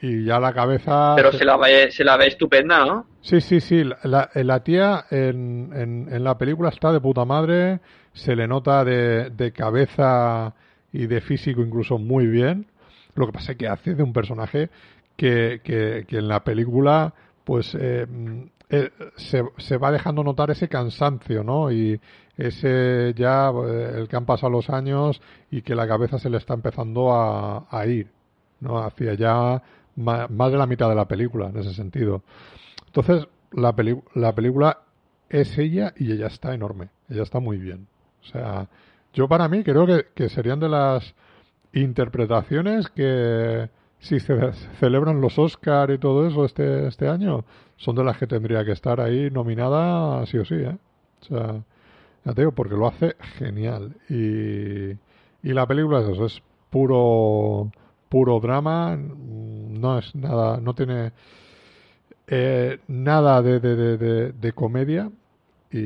Y ya la cabeza... Pero se la ve, se la ve estupenda, ¿no? Sí, sí, sí. La, la- tía en, en, en la película está de puta madre. Se le nota de, de cabeza y de físico incluso muy bien. Lo que pasa es que hace de un personaje que, que, que en la película pues eh, eh, se, se va dejando notar ese cansancio, ¿no? Y ese ya, eh, el que han pasado los años y que la cabeza se le está empezando a, a ir. no hacía ya ma- más de la mitad de la película en ese sentido. Entonces, la, peli- la película es ella y ella está enorme, ella está muy bien. O sea, yo para mí creo que, que serían de las interpretaciones que si se celebran los Oscar y todo eso este, este año, son de las que tendría que estar ahí nominada sí o sí, ¿eh? O sea, ya te digo, porque lo hace genial. Y, y la película es eso, es puro, puro drama, no es nada, no tiene eh, nada de, de, de, de, comedia y,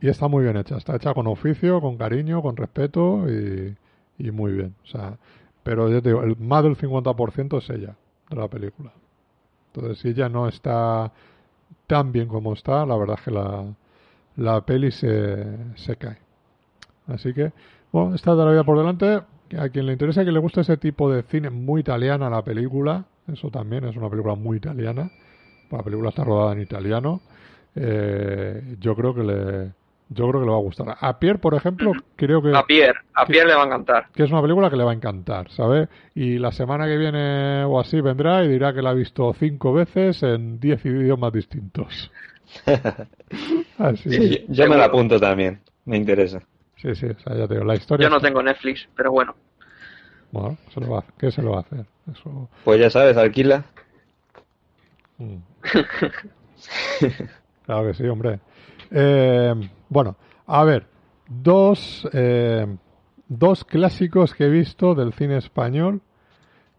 y está muy bien hecha. Está hecha con oficio, con cariño, con respeto y, y muy bien. O sea, pero yo te digo, el, más del 50% es ella de la película. Entonces, si ella no está tan bien como está, la verdad es que la, la peli se, se cae. Así que, bueno, está vida por delante. A quien le interesa, que le guste ese tipo de cine muy italiana la película, eso también es una película muy italiana. La película está rodada en italiano. Eh, yo creo que le, yo creo que le va a gustar. A Pierre, por ejemplo, creo que A Pierre, a que- Pierre le va a encantar. que es una película que le va a encantar, ¿sabes? Y la semana que viene o así vendrá y dirá que la ha visto cinco veces en diez idiomas distintos. [laughs] Así. Sí, yo, yo me la apunto también, me interesa. Sí, sí, o sea, ya te digo, la historia. Yo no está- tengo Netflix, pero bueno. Bueno, se lo va a- ¿qué se lo va a hacer? Eso. Pues ya sabes, alquila. mm. [laughs] Claro que sí, hombre. Eh, bueno, a ver, dos, eh, dos clásicos que he visto del cine español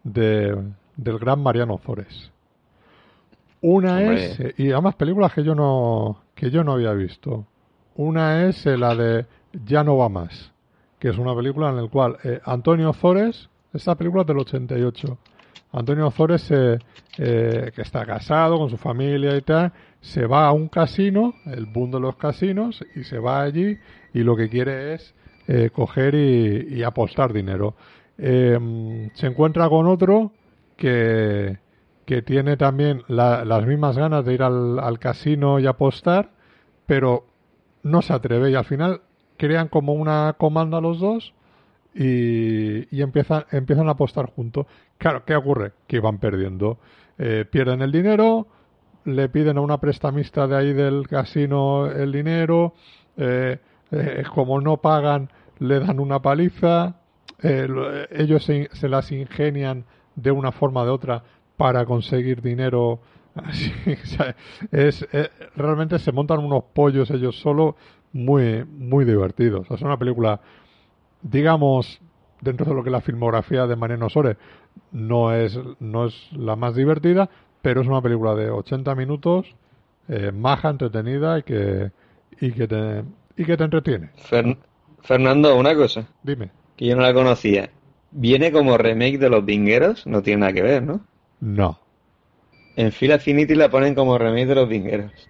de, del gran Mariano Zores. Una Hombre. es, eh, y además películas que yo no, que yo no había visto. Una es eh, la de Ya no va más, que es una película en la cual eh, Antonio Zores, esta película es del 88, Antonio Zores, eh, eh, que está casado con su familia y tal, se va a un casino, el boom de los casinos, y se va allí y lo que quiere es eh, coger y, apostar dinero. Eh, se encuentra con otro que, que tiene también la- las mismas ganas de ir al, al casino y apostar, pero no se atreve y al final crean como una comanda los dos y, y empiezan, empiezan a apostar juntos. Claro, ¿qué ocurre? Que van perdiendo. Eh, pierden el dinero, le piden a una prestamista de ahí del casino el dinero, eh, eh, como no pagan, le dan una paliza, lo- ellos se, las ingenian de una forma o de otra para conseguir dinero. [laughs] Así, es, realmente se montan unos pollos ellos solo muy, muy divertidos. Es una película digamos, dentro de lo que es la filmografía de Mariano Sore, no es, no es la más divertida, pero es una película de 80 minutos, eh, maja, entretenida y que, y que te, y que te entretiene. Fer- Fernando, una cosa Dime. que yo no la conocía. Viene como remake de Los Vingueros, no tiene nada que ver, ¿no? No. En Fila Affinity la ponen como remake de Los Vingueros.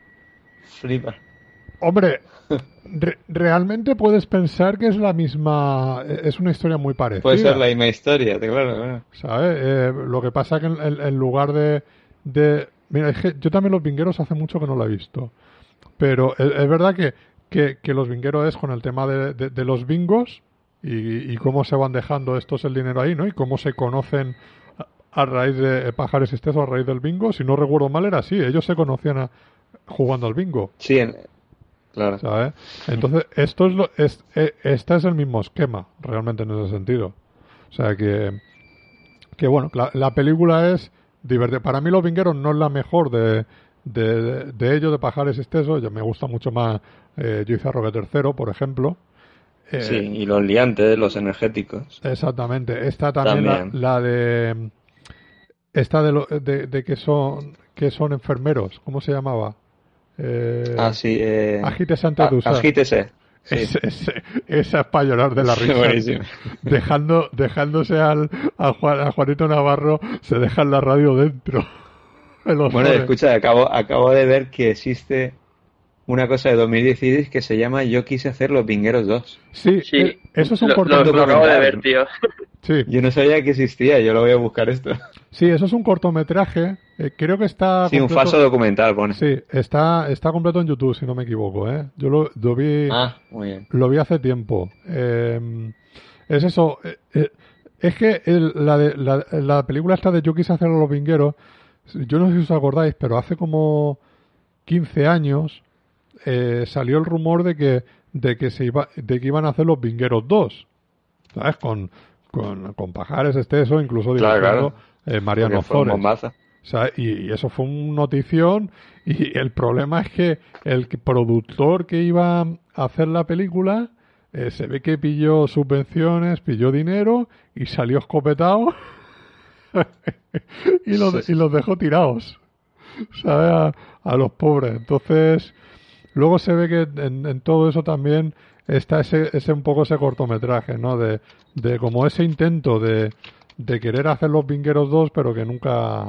Flipa. Hombre, [laughs] re- realmente puedes pensar que es la misma, es una historia muy parecida. Puede ser la misma historia, claro, claro. ¿sabes? Eh, lo que pasa que en, en- en lugar de, de... Mira, es que yo también los vingueros hace mucho que no lo he visto. Pero es, es verdad que, que, que los vingueros es con el tema de, de- de los bingos y, y cómo se van dejando estos el dinero ahí, ¿no? Y cómo se conocen a, a raíz de Pajares Esteso, a raíz del bingo. Si no recuerdo mal, era así. Ellos se conocían a- jugando al bingo. Sí, en- claro. ¿sabes? Entonces, esto es lo, es, eh, este es el mismo esquema, realmente en ese sentido. O sea que, que bueno, la, la película es divertida. Para mí Los Vingueros no es la mejor de, de, de ellos, de Pajares Esteso. Yo me gusta mucho más eh, Yo hice a Roque III, por ejemplo. Eh, Sí, y los liantes, los energéticos. Exactamente. Esta también, la- También. La, de esta de, lo- de, de que son que son enfermeros, ¿cómo se llamaba? Eh, Ah, sí. Eh... Agítese antes de a- usar. Agítese. Sí. Ese- ese- esa es para llorar de la risa. Buenísimo. Dejando, dejándose al, a, Juan- a Juanito Navarro, se deja la radio dentro. [laughs] Bueno, foros. escucha, acabo, acabo de ver que existe una cosa de 2016 que se llama Yo quise hacer los Vingueros 2. Sí, Sí, eh, eso es un lo, corto lo- lo acabo de documental. ver, tío. [laughs] Sí, Yo no sabía que existía, yo lo voy a buscar esto. sí, eso es un cortometraje. eh, creo que está. Sí, un falso documental, pone. Sí, está, está completo en YouTube, si no me equivoco. ¿eh? Yo lo, lo vi. Ah, muy bien. Lo vi hace tiempo. Eh, es eso. eh, eh, Es que el- la, de, la, la película esta de Yo quise hacer a los vingueros, yo no sé si os acordáis, pero hace como 15 años eh, salió el rumor de que de que se iba de que iban a hacer los vingueros 2. ¿Sabes? Con, con, con Pajares Esteso, incluso Claro, dirigiendo eh, Mariano un. O sea, y, y eso fue una notición y el problema es que el productor que iba a hacer la película eh, se ve que pilló subvenciones, pilló dinero y salió escopetado [laughs] y, los, y los dejó tirados, ¿sabes? A, a los pobres. Entonces, luego se ve que en, todo eso también está ese, ese un poco ese cortometraje, ¿no? De, de como ese intento de, de querer hacer los Vingueros 2, pero que nunca,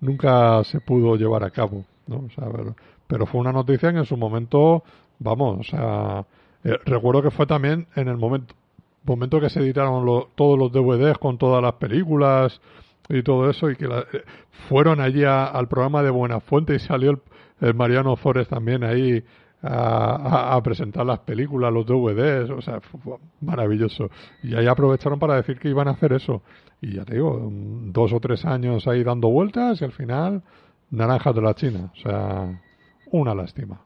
nunca se pudo llevar a cabo, ¿no? O sea, pero, fue una noticia que en su momento, vamos, o sea, eh, recuerdo que fue también en el momento, momento que se editaron lo- todos los DVDs con todas las películas y todo eso y que la- eh, fueron allí a- al programa de Buena Fuente y salió el, el Mariano Zores también ahí a, a- a presentar las películas, los DVDs, o sea, fue- fue maravilloso. Y ahí aprovecharon para decir que iban a hacer eso. Y ya te digo, dos o tres años ahí dando vueltas y al final, naranjas de la China. O sea, una lástima.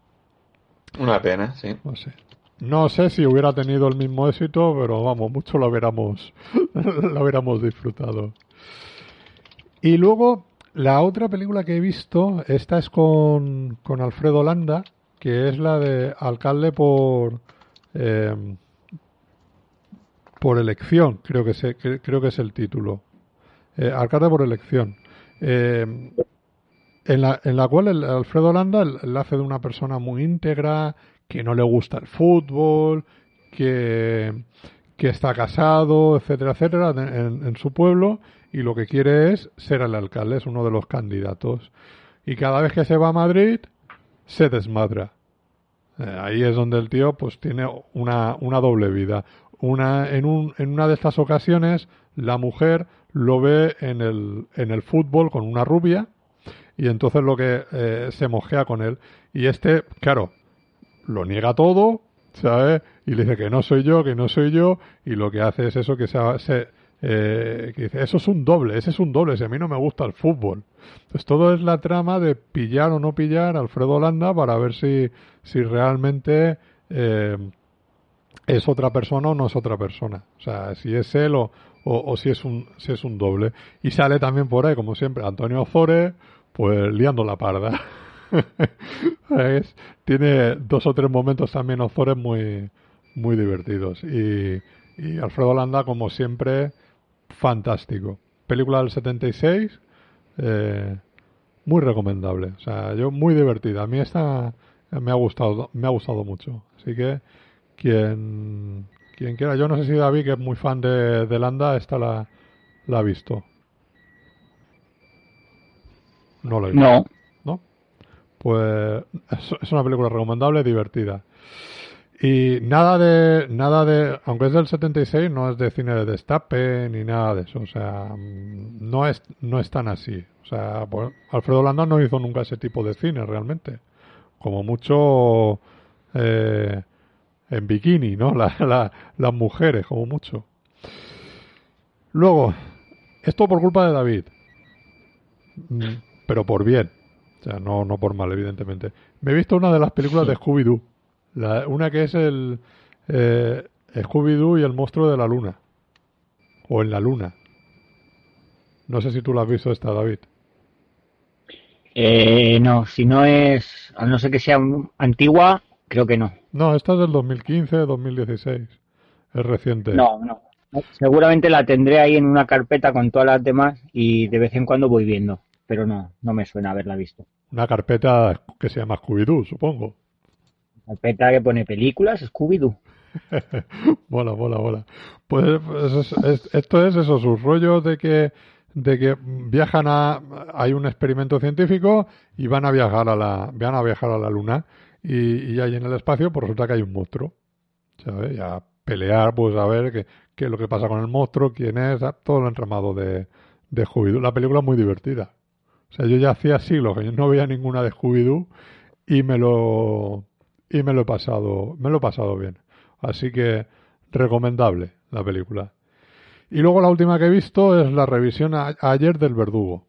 Una pena, sí. No sé. No sé si hubiera tenido el mismo éxito, pero vamos, mucho lo hubiéramos, [laughs] lo hubiéramos disfrutado. Y luego, la otra película que he visto, esta es con, con Alfredo Landa, que es la de Alcalde por eh, por elección, creo que, creo que es el título. Eh, Alcalde por elección. Eh, en la, en la cual el Alfredo Landa él- él hace de una persona muy íntegra, que no le gusta el fútbol, que, que está casado, etcétera, etcétera, en- en su pueblo, y lo que quiere es ser el alcalde, es uno de los candidatos. Y cada vez que se va a Madrid, se desmadra. Eh, ahí es donde el tío pues tiene una, una doble vida. Una, en, un, en una de estas ocasiones, la mujer lo ve en el, en el fútbol con una rubia, y entonces lo que eh, se mojea con él. Y este, claro, lo niega todo, ¿sabes? Y le dice que no soy yo, que no soy yo, y lo que hace es eso que se, se eh, que dice, eso es un doble, ese es un doble, si a mí no me gusta el fútbol. Entonces todo es la trama de pillar o no pillar a Alfredo Holanda para ver si, si realmente eh, es otra persona o no es otra persona. O sea, si es él o, o, si es un si es un doble. Y sale también por ahí, como siempre, Antonio Ozores, pues liando la parda. [laughs] Tiene dos o tres momentos también Ozores muy, muy divertidos. Y, y Alfredo Landa, como siempre, fantástico. Película del 76, eh, muy recomendable. O sea, yo muy divertida. A mí esta me ha gustado, me ha gustado mucho. Así que quien, quien quiera, yo no sé si David, que es muy fan de, de Landa, esta la, la ha visto. No la he visto. No. ¿no? Pues es, es una película recomendable, divertida. Y nada de, nada de, aunque es del 76, no es de cine de destape ni nada de eso. O sea, mm, no es, no es tan así. O sea, pues, Alfredo Landa no hizo nunca ese tipo de cine realmente. Como mucho eh, en bikini, ¿no? [laughs] La- la- las mujeres, como mucho. Luego, esto por culpa de David. Mm, Pero por bien. O sea, no, no por mal, evidentemente. Me he visto una de las películas de Scooby-Doo. La- una que es el eh, Scooby-Doo y el monstruo de la luna. O en la luna. No sé si tú la has visto esta, David. Eh, no, si no es, a no ser que sea antigua, creo que no. No, esta es del 2015, 2016. Es reciente. No, no. Seguramente la tendré ahí en una carpeta con todas las demás y de vez en cuando voy viendo, pero no, no me suena haberla visto. Una carpeta que se llama Scooby-Doo, supongo. Carpeta que pone películas, Scooby-Doo. [laughs] mola, mola, mola. Pues, es- es- esto es eso, sus rollos de que de que viajan a hay un experimento científico y van a viajar a la van a viajar a la luna y, y ahí en el espacio pues resulta que hay un monstruo ¿sabes? y a pelear pues a ver qué, qué es lo que pasa con el monstruo quién es todo el entramado de de Scooby-Doo la película es muy divertida o sea yo ya hacía siglos que yo no veía ninguna de Scooby-Doo y me lo y me lo he pasado me lo he pasado bien así que recomendable la película Y luego la última que he visto es la revisión ayer del Verdugo.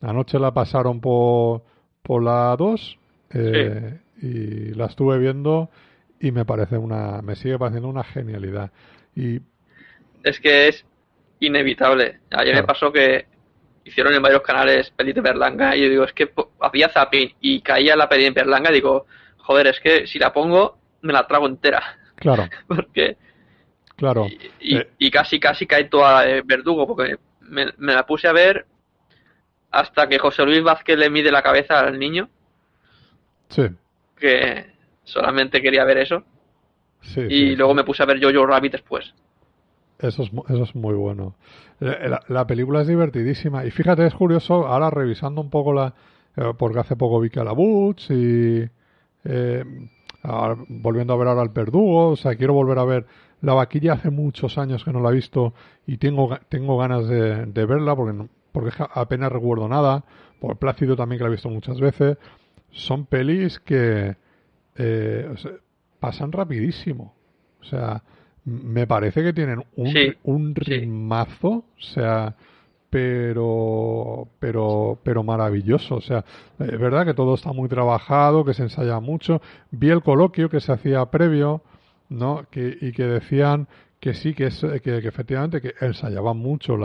Anoche la pasaron por, por la 2 eh, y la estuve viendo y me parece una, me sigue pareciendo una genialidad. Y es que es inevitable. Ayer me pasó que hicieron en varios canales peli de Berlanga y yo digo, es que había zapping y caía la peli en Berlanga y digo, joder, es que si la pongo me la trago entera. Claro. [laughs] porque Claro. Y, y, eh. casi, casi cae toda eh, Verdugo, porque me, la puse a ver hasta que José Luis Vázquez le mide la cabeza al niño. Sí. Que solamente quería ver eso. Sí, y luego me puse a ver Jojo Rabbit después. Eso es, eso es muy bueno. La, película es divertidísima. Y fíjate, es curioso, ahora revisando un poco la... Eh, porque hace poco vi que a la Butch y... volviendo a ver ahora al Verdugo, o sea, quiero volver a ver la vaquilla hace muchos años que no la he visto y tengo, tengo ganas de, verla porque, porque apenas recuerdo nada. Por Plácido también que la he visto muchas veces. Son pelis que eh, pasan rapidísimo. O sea, me parece que tienen un, un ritmazo. O sea, pero pero pero maravilloso o sea es verdad que todo está muy trabajado que se ensaya mucho vi el coloquio que se hacía previo ¿no? Que, y que decían que sí, que, es, que, efectivamente que ensayaban mucho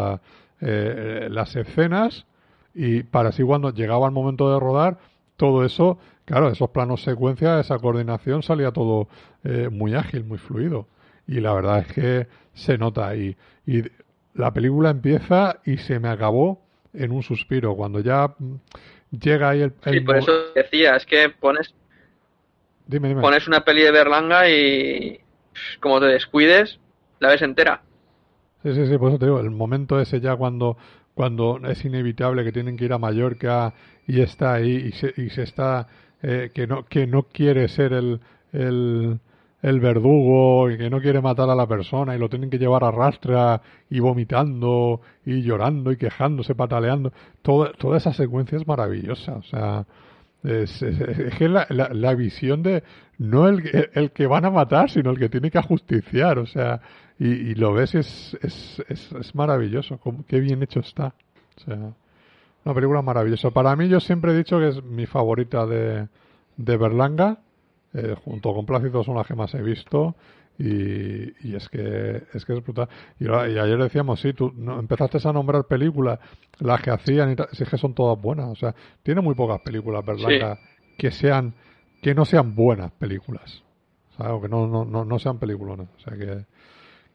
eh, las escenas y para así cuando llegaba el momento de rodar, todo eso, claro, esos planos secuencia, esa coordinación salía todo eh, muy ágil, muy fluido. Y la verdad es que se nota y la película empieza y se me acabó en un suspiro. Cuando ya llega ahí el... el por eso decía, es que pones Pones una peli de Berlanga y como te descuides, la ves entera. Sí, sí, sí, por eso te digo, el momento ese ya cuando, cuando es inevitable que tienen que ir a Mallorca y está ahí y se, y se está, eh, que, no, que no quiere ser el, el, el verdugo y que no quiere matar a la persona y lo tienen que llevar a rastra y vomitando y llorando y quejándose, pataleando. Todo, toda esa secuencia es maravillosa. O sea, es, es, que la, la, visión de no el, el, que van a matar, sino el que tiene que ajusticiar, o sea, y, lo ves es, es, es, maravilloso, qué bien hecho está. O sea, una película maravillosa. Para mí yo siempre he dicho que es mi favorita de, de Berlanga, eh, junto con Plácido son las que más he visto y, y, es que es que es brutal. Y, ayer decíamos, sí, tú no, empezaste a nombrar películas, las que hacían, y si es que son todas buenas. O sea, tiene muy pocas películas, ¿verdad? Que sean, que no sean buenas películas. O que no, no, no, no sean películas. O sea, que,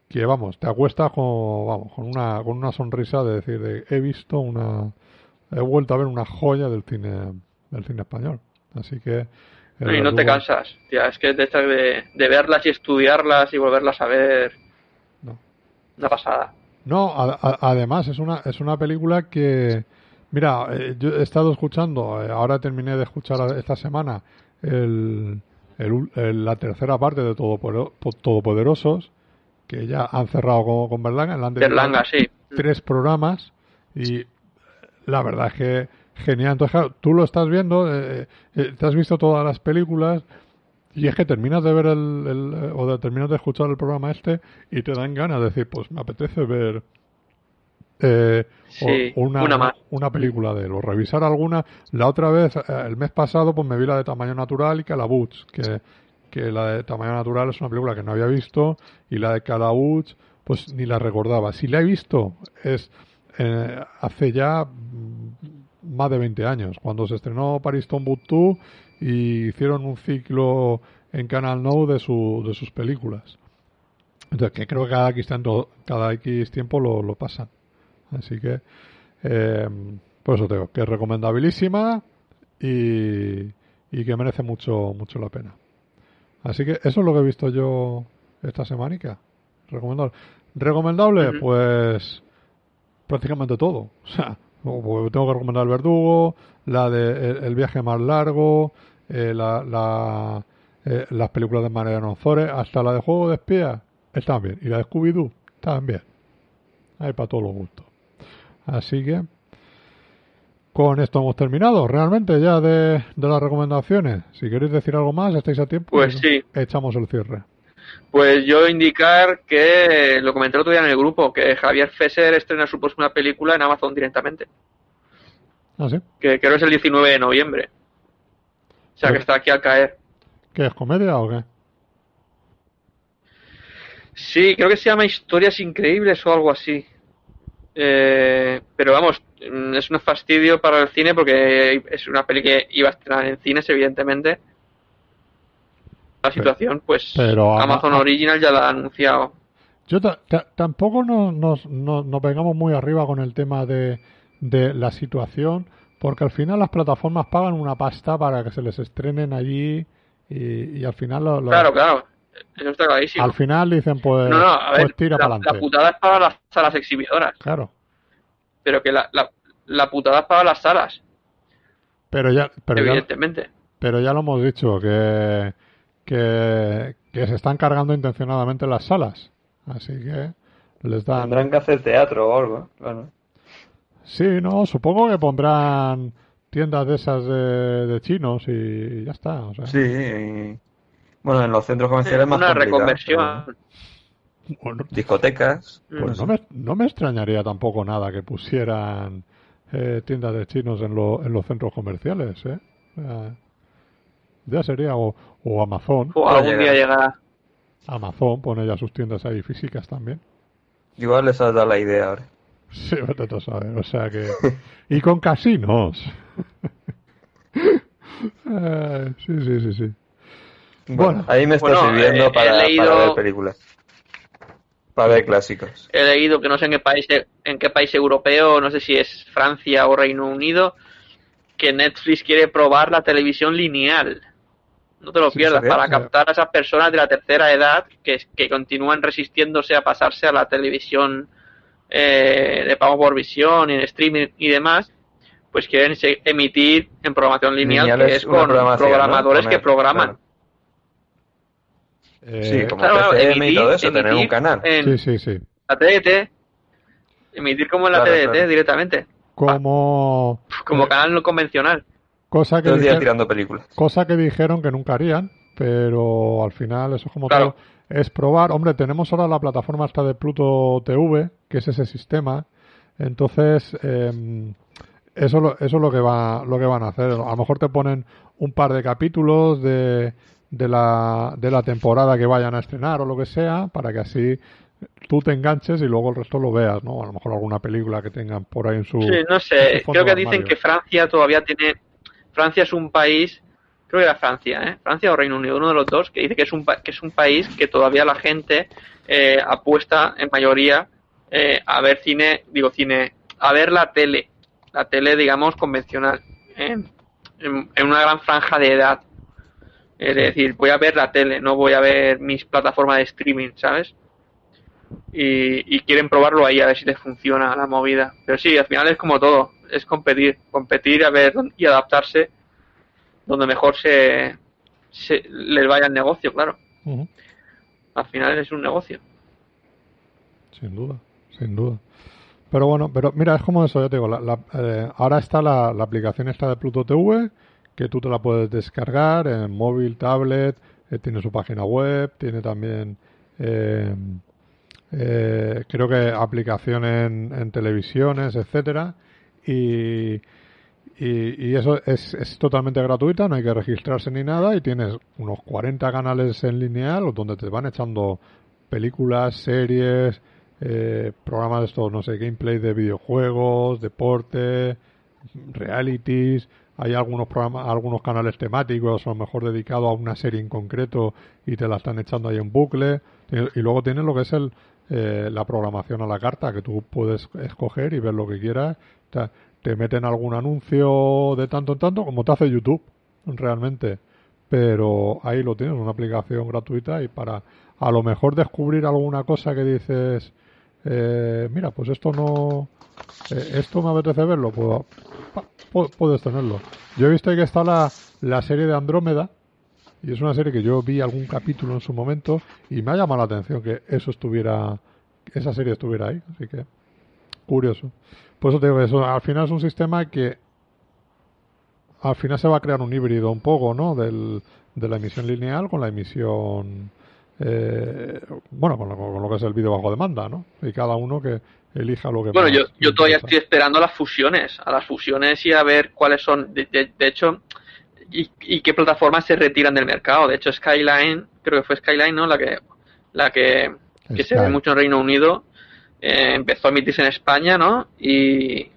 que vamos, te acuestas con, vamos, con una, con una sonrisa de decir, de, he visto una, he vuelto a ver una joya del cine, del cine español. Así que, y no te cansas, tía, es que de, de, verlas y estudiarlas y volverlas a ver. No. Una pasada. No, además es una, es una película que. Mira, eh, yo he estado escuchando, eh, ahora terminé de escuchar esta semana el, el, la tercera parte de Todopoderosos, que ya han cerrado con, con Berlanga. Berlanga, sí. Tres programas y la verdad es que Genial. Entonces, claro, tú lo estás viendo, eh, eh, te has visto todas las películas y es que terminas de ver el, o de, terminas de escuchar el programa este y te dan ganas de decir, pues me apetece ver eh, una, una, película de él o revisar alguna. La otra vez, el mes pasado, pues me vi la de tamaño natural y Calabuch, que, que la de tamaño natural es una película que no había visto y la de Calabuch, pues ni la recordaba. Si la he visto, es hace ya más de 20 años, cuando se estrenó Paris Tombuctú y hicieron un ciclo en Canal No de, su, de sus películas. Entonces, que creo que cada X, tiempo, cada X tiempo lo, lo pasan. Así que, eh, por eso tengo que es recomendabilísima y, y que merece mucho, mucho la pena. Así que eso es lo que he visto yo esta semanica. Recomendable. ¿Recomendable? Pues prácticamente todo. [laughs] O sea, tengo que recomendar El Verdugo, la de El, viaje más largo, eh, la, la eh, las películas de Mariano Ozores, hasta la de Juego de Espías, están bien. Y la de Scooby-Doo, bien. Hay para todos los gustos. Así que, con esto hemos terminado, realmente, ya de, de las recomendaciones. Si queréis decir algo más, estáis a tiempo. Pues sí. Echamos el cierre. Pues yo indicar que, lo comenté el otro día en el grupo, que Javier Fesser estrena su próxima película en Amazon directamente. ¿Ah, sí? Que creo que es el 19 de noviembre. O sea que está aquí al caer. ¿Qué es comedia o qué? Sí, creo que se llama Historias Increíbles o algo así. Eh, pero vamos, mm, es un fastidio para el cine porque es una peli que iba a estrenar en cines, evidentemente. La situación, pues pero Amazon Original ya la ha anunciado. Yo ta- ta- tampoco nos, nos, nos, nos vengamos muy arriba con el tema de, de la situación, porque al final las plataformas pagan una pasta para que se les estrenen allí y, y al final lo, lo- Claro, claro. Eso está clarísimo. al final dicen pues, no, no, a ver, pues tira la, para la adelante. putada es para las salas exhibidoras, Claro, pero que la, la, la putada es para las salas, pero ya, pero ya, evidentemente. pero ya lo hemos dicho que, que, que se están cargando intencionadamente las salas, así que les dan Tendrán que hacer teatro o algo, claro. Sí, no, supongo que pondrán tiendas de esas de, de chinos y ya está. O sea, Sí, y- bueno, en los centros comerciales es más Una reconversión. pero bueno, Discotecas. Mm. pues no me, no me extrañaría tampoco nada que pusieran eh, tiendas de chinos en, lo- en los centros comerciales, ¿eh? O sea, ya sería, o, o Amazon. O algún día llegar. llegará. Amazon pone ya sus tiendas ahí físicas también. Igual les has dado la idea ahora. Sí, vete a saber, o sea que... Y con casinos. Eh, sí, sí, sí, sí. Bueno, Bueno. ahí me está Bueno, sirviendo eh, he para, leído- para ver películas. Para ver clásicos. He leído que no sé en qué país en qué país europeo, no sé si es Francia o Reino Unido, que Netflix quiere probar la televisión lineal. No te lo Sí, pierdas, sabía, para captar a esas personas de la tercera edad que, que continúan resistiéndose a pasarse a la televisión eh, de pago por visión, en streaming y demás, pues quieren se- emitir en programación lineal, Lineal que es con programadores que programan. claro. Eh, Sí, como Claro, TCM y todo eso, emitir tener un canal. En sí, sí, sí. la TDT, emitir como en la Claro, TDT claro. directamente, Como como canal no convencional. Cosa que Todo el día dijeron, tirando películas. cosa que dijeron que nunca harían, pero al final eso es como Claro. todo es probar. Hombre, tenemos ahora la plataforma esta de Pluto TV, que es ese sistema. Entonces, eh, eso, lo- eso es lo que va lo que van a hacer. A lo mejor te ponen un par de capítulos de, de la de la temporada que vayan a estrenar o lo que sea, para que así tú te enganches y luego el resto lo veas, ¿no? A lo mejor alguna película que tengan por ahí en su Sí, no sé, creo que dicen que Francia todavía tiene. Francia es un país, creo que era Francia, ¿eh? Francia o Reino Unido, uno de los dos, que dice que es un, que es un país que todavía la gente eh, apuesta en mayoría eh, a ver cine, digo cine, a ver la tele, la tele, digamos, convencional, en, en- en una gran franja de edad. Es decir, voy a ver la tele, no voy a ver mis plataformas de streaming, ¿sabes? y, y quieren probarlo ahí a ver si les funciona la movida. Pero sí, al final es como todo, es competir, competir a ver y adaptarse donde mejor se, se les vaya el negocio, claro. Al final es un negocio. Sin duda, sin duda. Pero bueno, pero mira, es como eso, ya te digo, la- la- eh, ahora está la, la aplicación esta de Pluto TV, que tú te la puedes descargar en móvil, tablet, eh, tiene su página web, tiene también, eh, eh, creo que aplicación en, en televisiones, etcétera, y, y, y eso es, es totalmente gratuita, no hay que registrarse ni nada, y tienes unos 40 canales en lineal donde te van echando películas, series, eh, programas de estos, no sé, gameplay de videojuegos, deporte, realities, hay algunos programas, algunos canales temáticos, a lo mejor dedicados a una serie en concreto y te la están echando ahí en bucle. Y luego tienes lo que es el, eh, la programación a la carta, que tú puedes escoger y ver lo que quieras. Sea, te meten algún anuncio de tanto en tanto, como te hace YouTube, realmente. Pero ahí lo tienes, una aplicación gratuita y para a lo mejor descubrir alguna cosa que dices, eh, mira, pues esto no, eh, esto me apetece verlo, pues pa, pu- puedes tenerlo. Yo he visto que está la, la serie de Andrómeda y es una serie que yo vi algún capítulo en su momento y me ha llamado la atención que eso estuviera, esa serie estuviera ahí, así que curioso. Por eso te digo, eso al final es un sistema que al final se va a crear un híbrido un poco, ¿no? Del, de la emisión lineal con la emisión eh, bueno, con lo, con lo que es el vídeo bajo demanda, ¿no? Y cada uno que elija lo que Bueno, yo, yo todavía estoy esperando a las fusiones, a las fusiones y a ver cuáles son, de, de- de hecho, y, y qué plataformas se retiran del mercado. De hecho, Skyline, creo que fue Skyline, ¿no? La que, la que, que se ve mucho en Reino Unido, eh, empezó a emitirse en España, ¿no? Y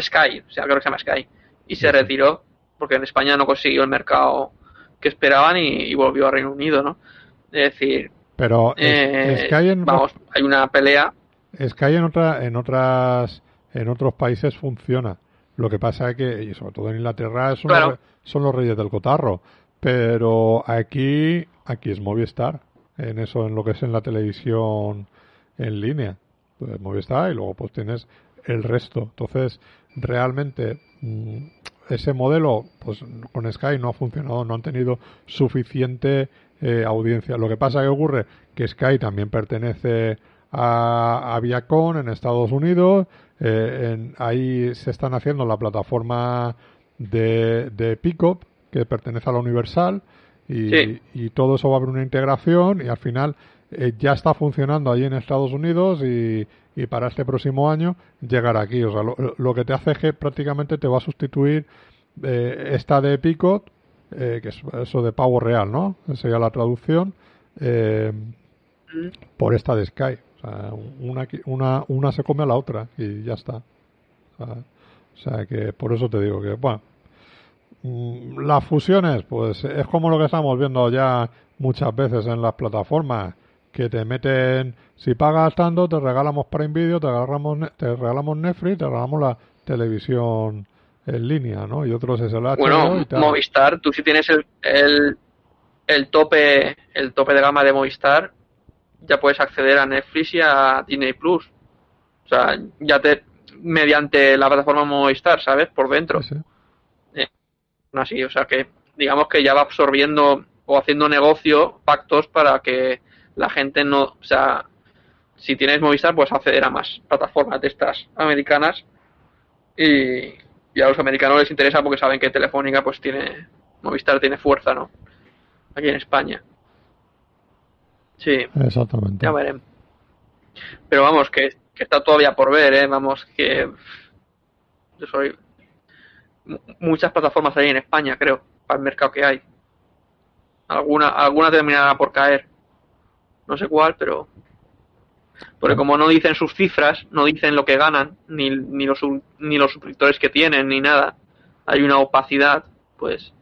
Sky, o sea, creo que se llama Sky, y se retiró porque en España no consiguió el mercado que esperaban y, y volvió a Reino Unido, ¿no? Es decir, Pero eh, Sky en vamos, hay una pelea. Sky en otra, en otras, en otros países funciona. Lo que pasa es que, y sobre todo en Inglaterra, son, Claro. los, son los reyes del cotarro. Pero aquí, aquí es Movistar. En eso, en lo que es en la televisión en línea. Pues Movistar y luego pues tienes el resto. Entonces, realmente, mm, ese modelo, pues con Sky no ha funcionado, no han tenido suficiente eh, audiencia. Lo que pasa que ocurre que Sky también pertenece a, a Viacom en Estados Unidos. eh, en- ahí se están haciendo la plataforma de, de Peacock, que pertenece a la Universal. Y, Sí. y todo eso va a haber una integración y al final eh, ya está funcionando allí en Estados Unidos y, y para este próximo año llegar aquí. O sea, lo, lo que te hace es que prácticamente te va a sustituir eh, esta de Peacock, eh, que es eso de pavo real, ¿no? Sería la traducción, eh, por esta de Sky. O sea, una, una, una se come a la otra y ya está. O sea, o sea que por eso te digo que, bueno, mm, las fusiones, pues es como lo que estamos viendo ya muchas veces en las plataformas, que te meten, si pagas tanto, te regalamos Prime Video, te Ne- te regalamos Netflix, te regalamos la televisión en línea, ¿no? Y otros es el HBO Bueno, y tal. Movistar, tú si tienes el, el, el tope el tope de gama de Movistar, ya puedes acceder a Netflix y a Disney Plus. O sea, ya te mediante la plataforma Movistar, ¿sabes? Por dentro. Sí, sí. Así, o sea que digamos que ya va absorbiendo o haciendo negocio, pactos para que la gente no, o sea, si tienes Movistar puedes acceder a más plataformas de estas americanas y, y a los americanos les interesa porque saben que Telefónica pues tiene, Movistar tiene fuerza, ¿no? Aquí en España. Sí, Exactamente. ya veremos. Pero vamos, que, que está todavía por ver, ¿eh? Vamos, que yo soy mu- muchas plataformas hay en España, creo, para el mercado que hay. Alguna, alguna terminará por caer. No sé cuál, pero porque como no dicen sus cifras, no dicen lo que ganan, ni, ni los ni los suscriptores que tienen, ni nada. Hay una opacidad, pues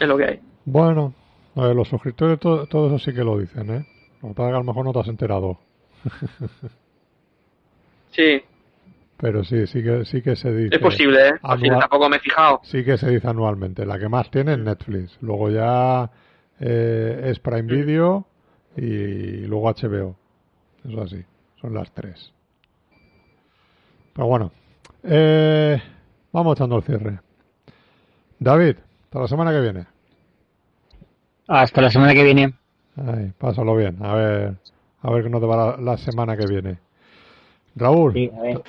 es lo que hay. Bueno, a ver, los suscriptores, todo, todo eso sí que lo dicen, ¿eh? Lo que pasa es que a lo mejor no te has enterado. [laughs] Sí, Pero sí, sí que, sí que se dice. es posible, ¿eh? Anual- tampoco me he fijado. Sí que se dice anualmente. La que más tiene es Netflix. Luego ya eh, es Prime Mm. Video y luego HBO. Eso así. Son las tres. Pero bueno. eh, vamos echando el cierre. David, hasta la semana que viene. Hasta la semana que viene. Ay, pásalo bien. A ver, a ver qué nos te va la, la semana que viene. Raúl, Sí, a ver.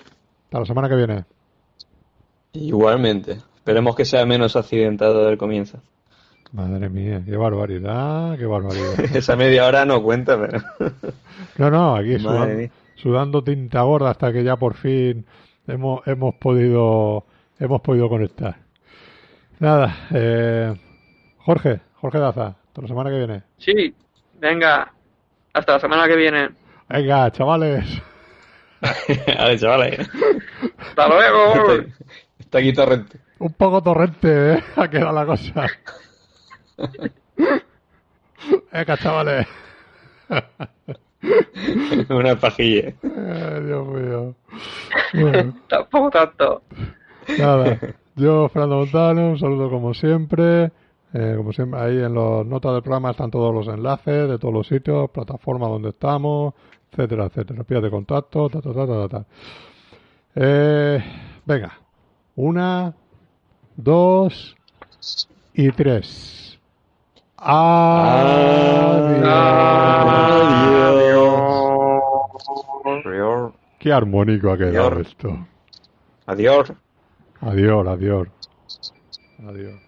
hasta la semana que viene. Igualmente. Esperemos que sea menos accidentado del comienzo. Madre mía, qué barbaridad, qué barbaridad. [laughs] Esa media hora no cuenta, pero... [laughs] No, no, aquí sudando, sudando tinta gorda hasta que ya por fin hemos, hemos podido hemos podido conectar. Nada, eh, Jorge, Jorge Daza, hasta la semana que viene. Sí, venga, hasta la semana que viene. Venga, chavales. [laughs] Vale, chavales. Hasta luego. Está, está aquí Torrente. Un poco torrente, ¿eh? Ha quedado la cosa. Venga, chavales. [laughs] Una pajilla. Eh, Dios mío. Bueno, [laughs] Tampoco tanto. nada. Yo, Fernando Montano, un saludo como siempre. Eh, como siempre, ahí en las notas del programa están todos los enlaces de todos los sitios, plataformas donde estamos, etcétera, etcétera. Vías de contacto, ta, ta, ta, ta, ta. Eh, venga. Una, dos y tres. Adiós. Adiós. Qué armónico ha quedado Adiós. esto. Adiós. Adiós, adiós. Adiós.